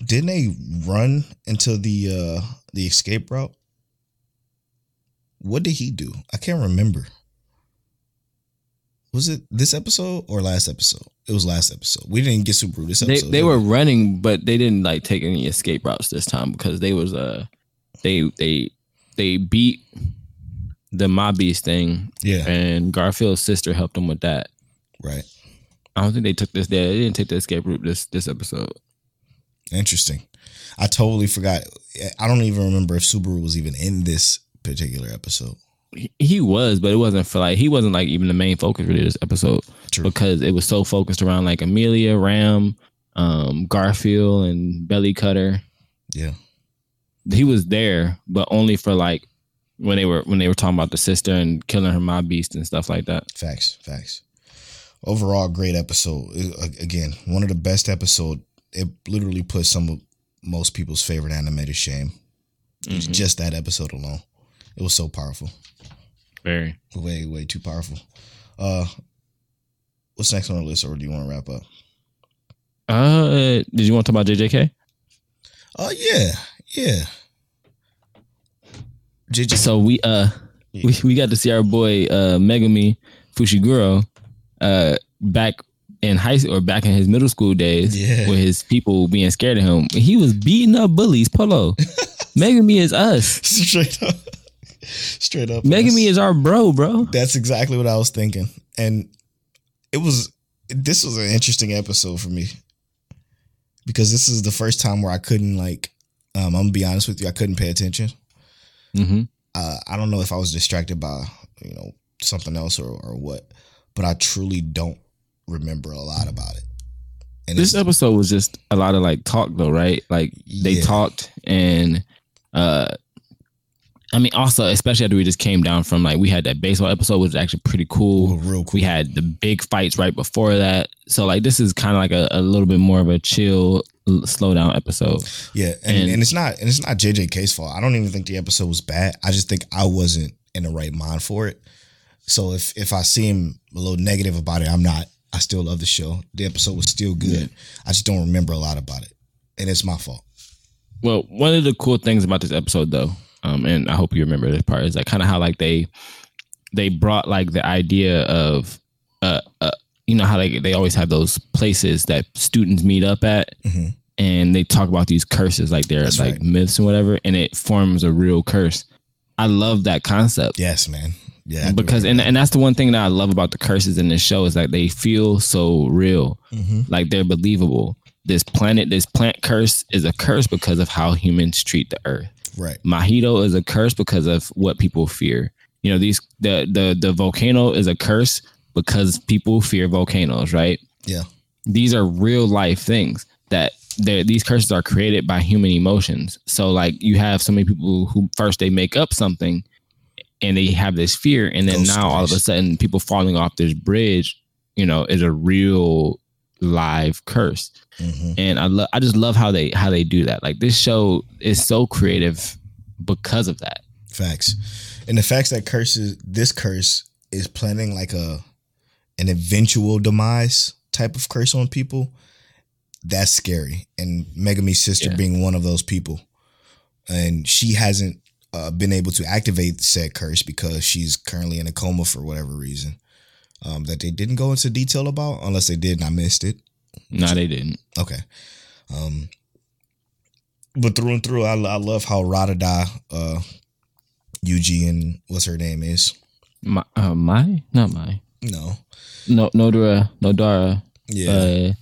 didn't they run into the uh the escape route? What did he do? I can't remember. Was it this episode or last episode? It was last episode. We didn't get Subaru this episode. they did were running, but they didn't like take any escape routes this time because they was uh they they they beat the mob beast thing yeah and Garfield's sister helped them with that. right. I don't think they took this. They didn't take the escape route this this episode. Interesting. I totally forgot. I don't even remember if Subaru was even in this particular episode. He, was, but it wasn't for like he wasn't like even the main focus really this episode True. because it was so focused around like Emilia, Ram, um, Garfield, and Belly Cutter. Yeah. he was there, but only for like when they were when they were talking about the sister and killing her mob beast and stuff like that. Facts. Facts. Overall, great episode. Again, one of the best episode. It literally put some of most people's favorite animated to shame. Mhm. Just that episode alone. It was so powerful. Very. Way, way too powerful. Uh what's next on the list or do you want to wrap up? Uh, did you want to talk about JJK? Oh yeah. Yeah. JJ So we uh we, we got to see our boy uh Megumi Fushiguro uh back in high school or back in his middle school days Yeah. with his people being scared of him. He was beating up bullies. Polo. [laughs] Megumi is us. straight up. Straight up. Megumi is our bro, bro. That's exactly what I was thinking. And it was this was an interesting episode for me. Because this is the first time where I couldn't like um, I'm gonna be honest with you, I couldn't pay attention. hmm Uh, I don't know if I was distracted by, you know, something else or, or what, but I truly don't remember a lot about it. And This episode was just a lot of like talk though, right? Like they Yeah. talked and uh I mean also especially after we just came down from like we had that baseball episode which was actually pretty cool. real cool. We had the big fights right before that. so like this is kind of like a, a little bit more of a chill, slow down episode. Yeah, and, And- and it's not and it's not JJK's fault. I don't even think the episode was bad. I just think I wasn't in the right mind for it. So if if I seem a little negative about it, I'm not. I still love the show. The episode was still good. I just don't remember a lot about it, and it's my fault. Well, one of the cool things about this episode, though, um, and I hope you remember this part, is that kind of how like they they brought like the idea of uh, uh you know how like they always have those places that students meet up at Mhm. and they talk about these curses like they're That's like right. myths and whatever and it forms a real curse i love that concept Yes, man. Yeah, because and, and that's the one thing that i love about the curses in this show is that they feel so real Mhm. like they're believable this planet this plant curse is a curse because of how humans treat the earth right. Mahito is a curse because of what people fear. You know, these the the the volcano is a curse because people fear volcanoes, right? Yeah. These are real life things that they're- these curses are created by human emotions. So like you have so many people who first they make up something and they have this fear and then Ghost now all of a sudden people falling off this bridge, you know, is a real live curse hmm and I love I just love how they how they do that. Like this show is so creative because of that. Facts, and the facts that curses this curse is planning like a an eventual demise type of curse on people. That's scary, and Megumi's sister Yeah. being one of those people, and she hasn't uh, been able to activate said curse because she's currently in a coma for whatever reason. Um, that they didn't go into detail about, unless they did and I missed it. No, they didn't. Okay. Um, but through and through, I, I love how Radada, uh, Yuji, and what's her name is. My, uh, my not my No. no Nobara Nobara Yeah. uh,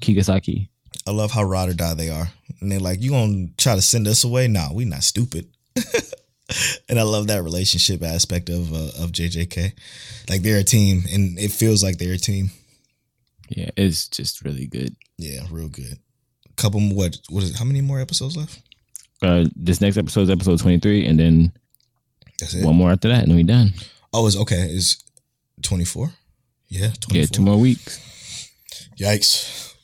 Kugisaki. I love how Radada they are. And they're like, you gonna try to send us away? Nah, we not stupid. [laughs] and I love that relationship aspect of uh, of JJK. Like they're a team, and it feels like they're a team. Yeah, it's just really good. Yeah, real good. Couple more, what what is it? How many more episodes left? Uh, this next episode is episode twenty three, and then That's it. one more after that, and then we done. Oh, it's okay. It's twenty four. Yeah, twenty Yeah, two more weeks. Yikes.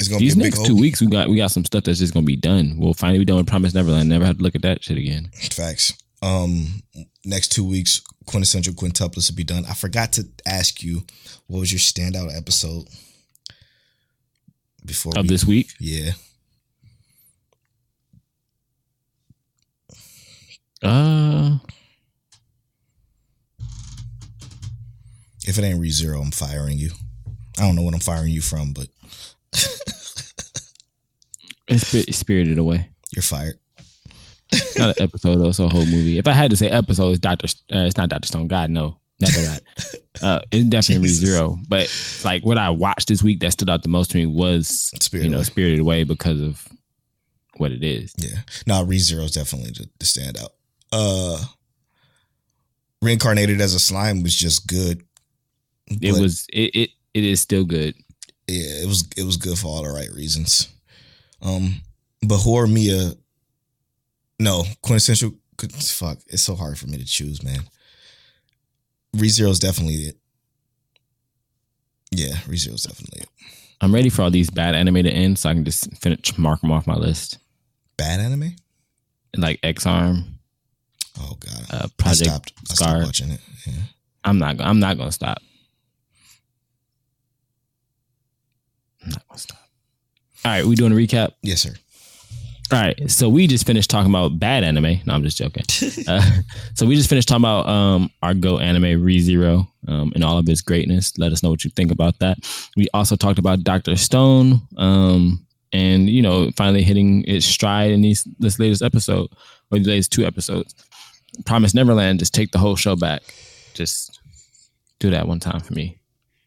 It's gonna These be a next old two weeks, we got we got some stuff that's just gonna be done. We'll finally be done with Promise Neverland. Never have to look at that shit again. facts. Um, next two weeks, quintessential quintuplets will be done. I forgot to ask you, what was your standout episode before Of we- this week, Yeah, uh, if it ain't ReZero, I'm firing you. I don't know what I'm firing you from, but it's Spirited Away. you're fired. [laughs] not an episode though, it's a whole movie. If I had to say episode, it's Doctor. Uh, it's not Doctor Stone. God no, never [laughs] that. uh, it's definitely Jesus. zero. But like what I watched this week that stood out the most to me was Spirited you know Away. Spirited Away because of what it is. Yeah, no, Re Zero is definitely the, the standout. Uh, reincarnated as a slime was just good. It was it, it it is still good. yeah, it was it was good for all the right reasons. Um, but Horimiya, no quintessential. Fuck, it's so hard for me to choose, man. ReZero is definitely it. Yeah, ReZero is definitely it. I'm ready for all these bad anime to end, so I can just finish mark them off my list. Bad anime. Like X Arm, Oh god, uh, I Project stopped. I Scar. stopped watching it. Yeah. I'm not. I'm not gonna stop. I'm not gonna stop. All right, we doing a recap. Yes, sir. All right, so we just finished talking about bad anime. No, I'm just joking. [laughs] Uh, so we just finished talking about um, our Go anime ReZero um, and all of its greatness. Let us know what you think about that. We also talked about Doctor Stone, um, and you know, finally hitting its stride in these this latest episode or the latest two episodes. Promise Neverland, just take the whole show back. Just do that one time for me.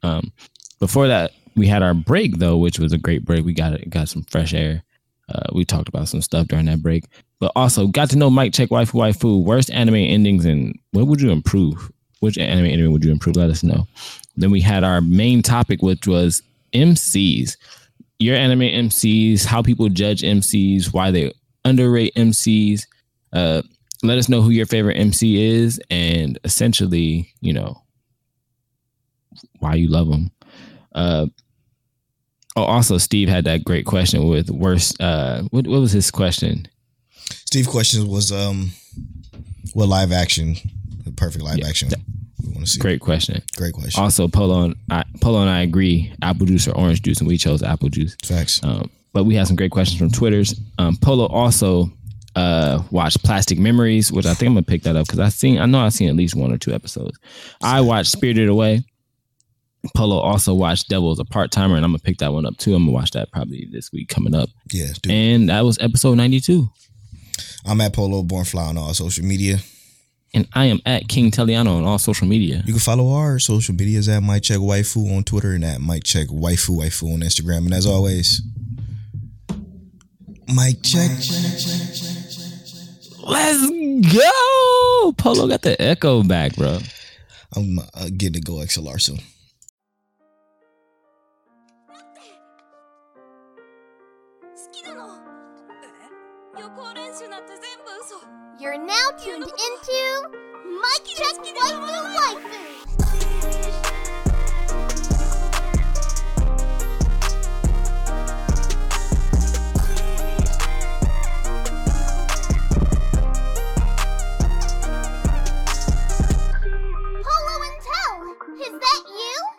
Um, before that, we had our break though, which was a great break. We got got some fresh air. Uh, we talked about some stuff during that break, but also got to know Mic Check Waifu Waifu worst anime endings and what would you improve? Which anime ending would you improve? Let us know. Then we had our main topic, which was MCs, your anime MCs, how people judge MCs, why they underrate MCs. Uh, let us know who your favorite MC is, and essentially, you know, why you love them. Uh, oh, also Steve had that great question with worst. Uh, what what was his question? Steve question was um, what live action, the perfect live Yeah, action that- we want to see. Great question. great question. Also, Polo and I, Polo and I agree: apple juice or orange juice, and we chose apple juice. Facts. Um, but we had some great questions from Twitter's. Um, Polo also uh, watched Plastic Memories, which I think I'm gonna pick that up because I seen I know I've seen at least one or two episodes. I watched Spirited Away. Polo also watched Devil's a Part Timer, and I'm gonna pick that one up too. I'm gonna watch that probably this week coming up. Yeah, dude. And that was episode 92. I'm at Polo Born Fly on all social media. And I am at King Telliano on all social media. You can follow our social medias at Mic Check Waifu on Twitter and at Mic Check Waifu Waifu on Instagram. And as always, Mic Check. Let's go! Polo got the echo back, bro. I'm uh, getting to go XLR soon. You're now tuned into Mic Check Waifu Waifu. Polo and is that you?